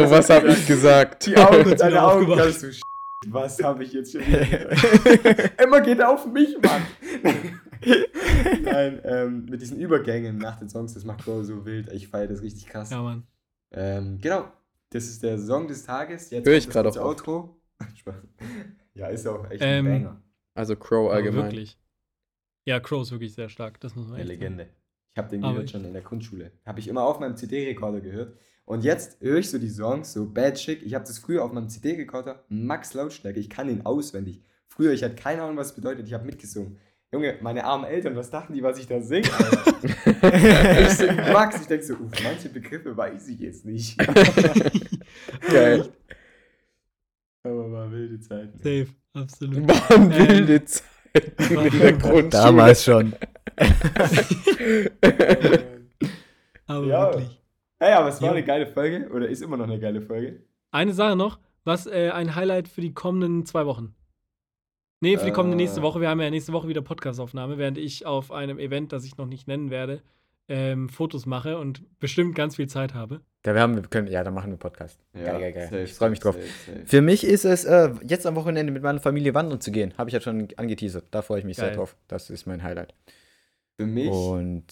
Was habe ich gesagt? Die Augen, deine Augen du sch- Was habe ich jetzt schon gesagt? Immer geht auf mich, Mann. Nein, ähm, mit diesen Übergängen nach den Songs, das macht Bro so wild. Ich feiere das richtig krass. Ja, Mann. Ähm, genau. Das ist der Song des Tages. Jetzt Hör ich auch oft. Outro. Ja, ist auch echt Ähm, ein Banger. Also Crow allgemein. wirklich. Ja, Crow ist wirklich sehr stark. Das muss man Eine echt sagen. Legende. Ich habe den gehört schon in der Grundschule. Habe ich immer auf meinem CD-Rekorder gehört. Und jetzt höre ich so die Songs, so Bad Chick. Ich habe das früher auf meinem CD-Rekorder, Max Lautstärke. Ich kann ihn auswendig. Früher, ich hatte keine Ahnung, was es bedeutet. Ich habe mitgesungen. Junge, meine armen Eltern, was dachten die, was ich da singe? Ich sing Max. Ich denke so, uff, manche Begriffe weiß ich jetzt nicht. Geil. Aber war wilde Zeiten. Safe, absolut. Waren Ähm, wilde Zeiten in der Grundschule. Damals schon. Aber Ja. wirklich. Hey, aber es war Jo. eine geile Folge. Oder ist immer noch eine geile Folge. Eine Sache noch, was äh, ein Highlight für die kommenden zwei Wochen. Nee, für die kommende Äh. nächste Woche. Wir haben ja nächste Woche wieder Podcastaufnahme, während ich auf einem Event, das ich noch nicht nennen werde, ähm, Fotos mache und bestimmt ganz viel Zeit habe. Ja, wir haben, wir können, ja, dann machen wir Podcast. Ja, geil, geil, geil. safe, ich freue mich drauf. safe, safe. Für mich ist es, äh, jetzt am Wochenende mit meiner Familie wandern zu gehen. Habe ich ja schon angeteasert. Da freue ich mich sehr Geil. drauf. Das ist mein Highlight. Für mich Und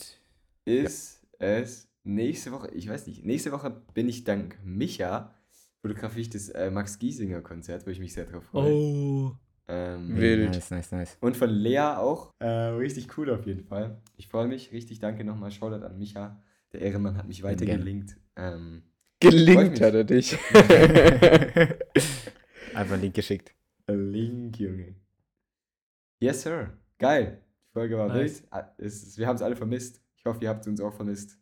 ist es nächste Woche, ich weiß nicht, nächste Woche bin ich dank Micha, fotografiere ich das äh, Max Giesinger Konzert, wo ich mich sehr drauf freue. Oh, Ähm, Wild. nice, nice, nice. und von Lea auch. Äh, richtig cool auf jeden Fall. Ich freue mich. Richtig danke nochmal. Shoutout an Micha. Der Ehrenmann hat mich weiter Gerne. gelinkt. Ähm, Gelingt Freut hat er dich. Einfach einen Link geschickt. Link, Junge. Yes, sir. Geil. Die Folge war Nice. wild. Ah, wir haben es alle vermisst. Ich hoffe, ihr habt uns auch vermisst.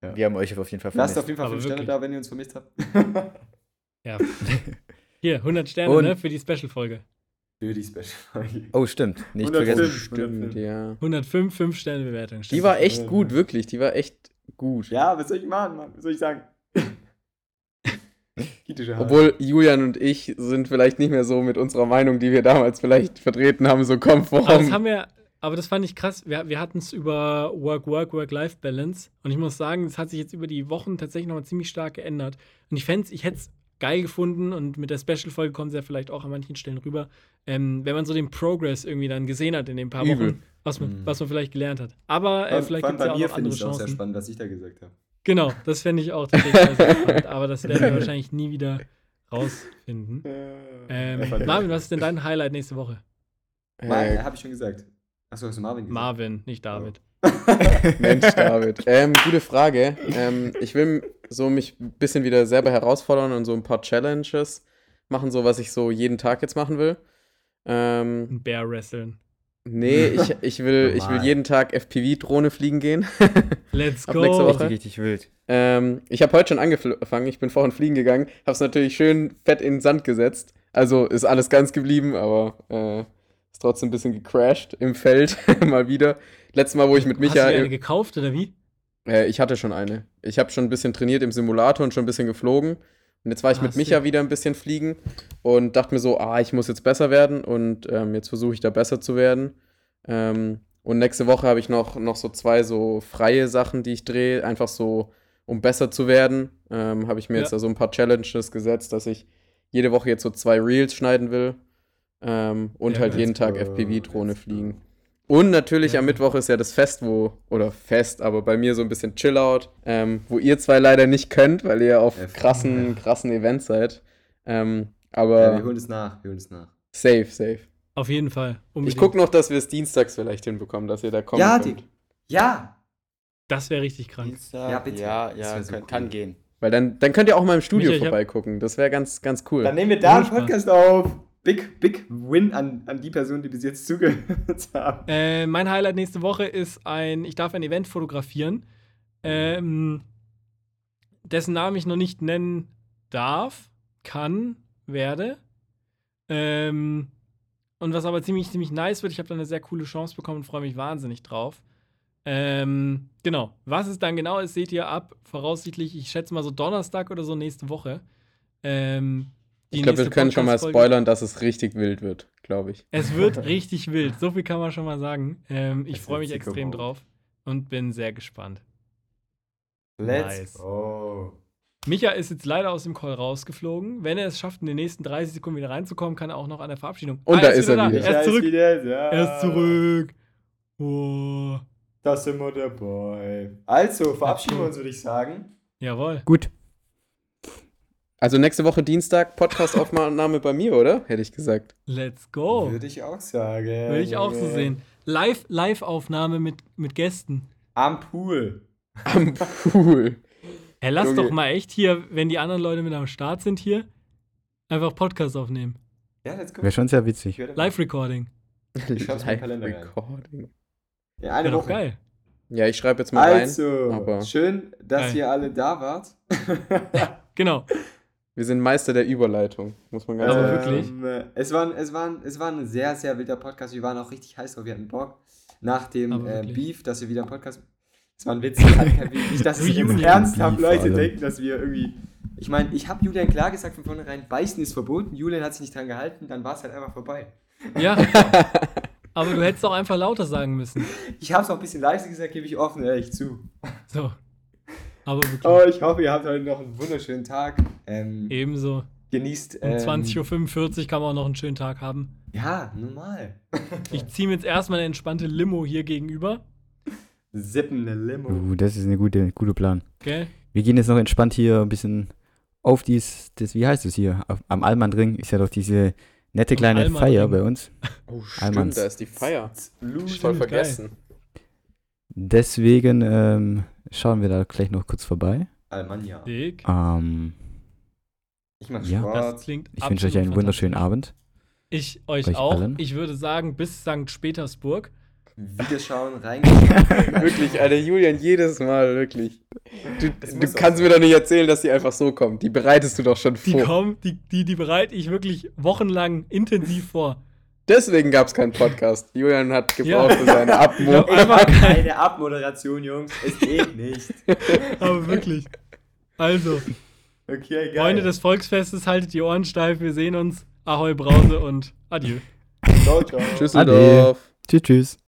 Wir haben euch auf jeden Fall Lasst vermisst. auf jeden Fall Aber 5 Sterne da, wenn ihr uns vermisst habt. ja. Hier, 100 Sterne, Und- ne, für die Special-Folge. Für die Special-Folge. Oh, stimmt. Nicht 105. vergessen. Stimmt, ja. 105, 5 Sterne Bewertung. Die war echt gut, wirklich. Die war echt gut. Ja, was soll ich machen, Mann? Was soll ich sagen? Obwohl Julian und ich sind vielleicht nicht mehr so mit unserer Meinung, die wir damals vielleicht vertreten haben, so Aber das konform. haben wir, aber das fand ich krass. Wir, wir hatten es über Work, Work, Work-Life-Balance. Und ich muss sagen, das hat sich jetzt über die Wochen tatsächlich nochmal ziemlich stark geändert. Und ich fände ich hätte es geil gefunden und mit der Special-Folge kommt es ja vielleicht auch an manchen Stellen rüber, ähm, wenn man so den Progress irgendwie dann gesehen hat in den paar Übel. Wochen, was man, Mhm. was man vielleicht gelernt hat. Aber äh, vielleicht gibt es ja auch bei mir noch finde andere ich es auch sehr Chancen. spannend, was ich da gesagt habe. Genau, das fände ich auch tatsächlich sehr spannend. Aber das werden wir wahrscheinlich nie wieder rausfinden. Ähm, Marvin, was ist denn dein Highlight nächste Woche? Äh, habe ich schon gesagt. Achso, hast du Marvin gesagt? Marvin, nicht David. Mensch, David. Ähm, gute Frage. Ähm, ich will so mich ein bisschen wieder selber herausfordern und so ein paar Challenges machen, so was ich so jeden Tag jetzt machen will. Ähm, Ein Bear wresteln. nee, ich, ich, will, ich will jeden Tag FPV-Drohne fliegen gehen. Let's Ab go. nächste Woche. Richtig, richtig wild. Ähm, ich habe heute schon angefangen, ich bin vorhin fliegen gegangen, habe es natürlich schön fett in den Sand gesetzt. Also ist alles ganz geblieben, aber äh, trotzdem ein bisschen gecrashed im Feld mal wieder. Letztes Mal, wo ich mit Hast du Micha, eine gekauft oder wie? äh, ich hatte schon eine. Ich habe schon ein bisschen trainiert im Simulator und schon ein bisschen geflogen. Und jetzt war ich Ah, mit Micha wieder ein bisschen fliegen und dachte mir so, ah, ich muss jetzt besser werden und ähm, jetzt versuche ich da besser zu werden. Ähm, und nächste Woche habe ich noch, noch so zwei so freie Sachen, die ich drehe, einfach so, um besser zu werden. Ähm, habe ich mir Ja. jetzt da so ein paar Challenges gesetzt, dass ich jede Woche jetzt so zwei Reels schneiden will ähm, und Ja, halt jeden Tag FPV-Drohne fliegen. Und natürlich Ja. am Mittwoch ist ja das Fest, wo, oder Fest, aber bei mir so ein bisschen Chillout, ähm, wo ihr zwei leider nicht könnt, weil ihr auf Ja, krassen, krassen Events seid. Ähm, Ja, aber wir holen es nach, wir holen es nach. safe, safe. Auf jeden Fall. Ich Unbedingt. gucke noch, dass wir es dienstags vielleicht hinbekommen, dass ihr da kommt. Ja, Dick. Ja! Das wäre richtig krank. Dienstag, Ja, bitte. Ja, Das ja, so kann, cool. kann gehen. Weil dann, dann könnt ihr auch mal im Studio Micha, ich hab- vorbeigucken. Das wäre ganz, ganz cool. Dann nehmen wir da einen. Podcast auf. Big, big Win an, an die Person, die bis jetzt zugehört haben. Äh, mein Highlight nächste Woche ist ein, ich darf ein Event fotografieren, ähm, dessen Namen ich noch nicht nennen darf, kann, werde. Ähm, und was aber ziemlich, ziemlich nice wird, ich habe da eine sehr coole Chance bekommen und freue mich wahnsinnig drauf. Ähm, genau. Was es dann genau ist, seht ihr ab, voraussichtlich, ich schätze mal so Donnerstag oder so nächste Woche. Ähm, ich glaube, wir können schon mal spoilern, dass es richtig wild wird, glaube ich. Es wird richtig wild. So viel kann man schon mal sagen. Ähm, ich freue mich extrem sicko drauf und bin sehr gespannt. Let's Nice. go. Micha ist jetzt leider aus dem Call rausgeflogen. Wenn er es schafft, in den nächsten 30 Sekunden wieder reinzukommen, kann er auch noch an der Verabschiedung. Und da er ist er wieder. Er ist zurück. Wieder, ja. Er ist zurück. Oh. Da sind wir dabei. Also, verabschieden wir uns, würde ich sagen. Jawohl. Gut. Also nächste Woche Dienstag Podcast-Aufnahme bei mir, oder? Hätte ich gesagt. Let's go. Würde ich auch sagen. Würde ich auch so sehen. Live- Live-Aufnahme mit, mit Gästen. Am Pool. Am Pool. Hey, lass Junge. doch mal echt hier, wenn die anderen Leute mit am Start sind hier, einfach Podcast aufnehmen. Ja, let's go. Wäre schon sehr witzig. Live-Recording. Ich schreib's in den Kalender rein. Recording. Ja, eine Wäre doch Woche. geil. Ja, ich schreibe jetzt mal rein. Also, aber- schön, dass Geil. ihr alle da wart. Genau. Wir sind Meister der Überleitung, muss man ganz Aber ehrlich wirklich? sagen. Ähm, es, war, ein- es, war, ein- es war ein sehr, sehr wilder Podcast. Wir waren auch richtig heiß drauf. Wir hatten Bock. Nach dem Aber äh, wirklich. Beef, dass wir wieder einen Podcast. Es war ein Witz. Nicht, dass es jetzt ernsthaft Beef, Leute Alter. denken, dass wir irgendwie. Ich meine, ich habe Julian klar gesagt von vornherein, beißen ist verboten. Julian hat sich nicht dran gehalten, dann war es halt einfach vorbei. Ja. Aber du hättest auch einfach lauter sagen müssen. Ich habe es auch ein bisschen leise gesagt, gebe ich offen ehrlich zu. So. Aber wirklich. Oh, ich hoffe, ihr habt heute noch einen wunderschönen Tag. Ähm, Ebenso. genießt. Um Ähm, 20.45 Uhr kann man auch noch einen schönen Tag haben. Ja, normal. Ich ziehe mir jetzt erstmal eine entspannte Limo hier gegenüber. Sippen eine Limo. Uh, das ist ein gute, guter Plan. Gell? Wir gehen jetzt noch entspannt hier ein bisschen auf dies, das, wie heißt es hier? Auf, am Almandring ist ja doch diese nette kleine. Feier bei uns. Oh, Almans. stimmt, da ist die Feier. Voll vergessen. Deswegen ähm, schauen wir da gleich noch kurz vorbei. Almania. Dick. Ähm, Ich mach Ja. Sport. Das klingt ich wünsche euch einen wunderschönen. Abend. Ich euch Euch auch. allen. Ich würde sagen, bis St. Petersburg. Videoschauen, rein. Wirklich, Alter, Julian, jedes Mal, wirklich. Du, du kannst sein. mir doch nicht erzählen, dass die einfach so kommt. Die bereitest du doch schon Die vor. kommen, die, die, die bereite ich wirklich wochenlang intensiv vor. Deswegen gab es keinen Podcast. Julian hat gebraucht Ja. für seine Abmo. glaub, Ich Einfach hab kein- keine Abmoderation, Jungs. Es geht nicht. Aber wirklich. Also, Okay, geil. Freunde des Volksfestes, haltet die Ohren steif. Wir sehen uns. Ahoi Brause und adieu. Ciao, ciao. Tschüsseldorf. Tschüss, tschüss.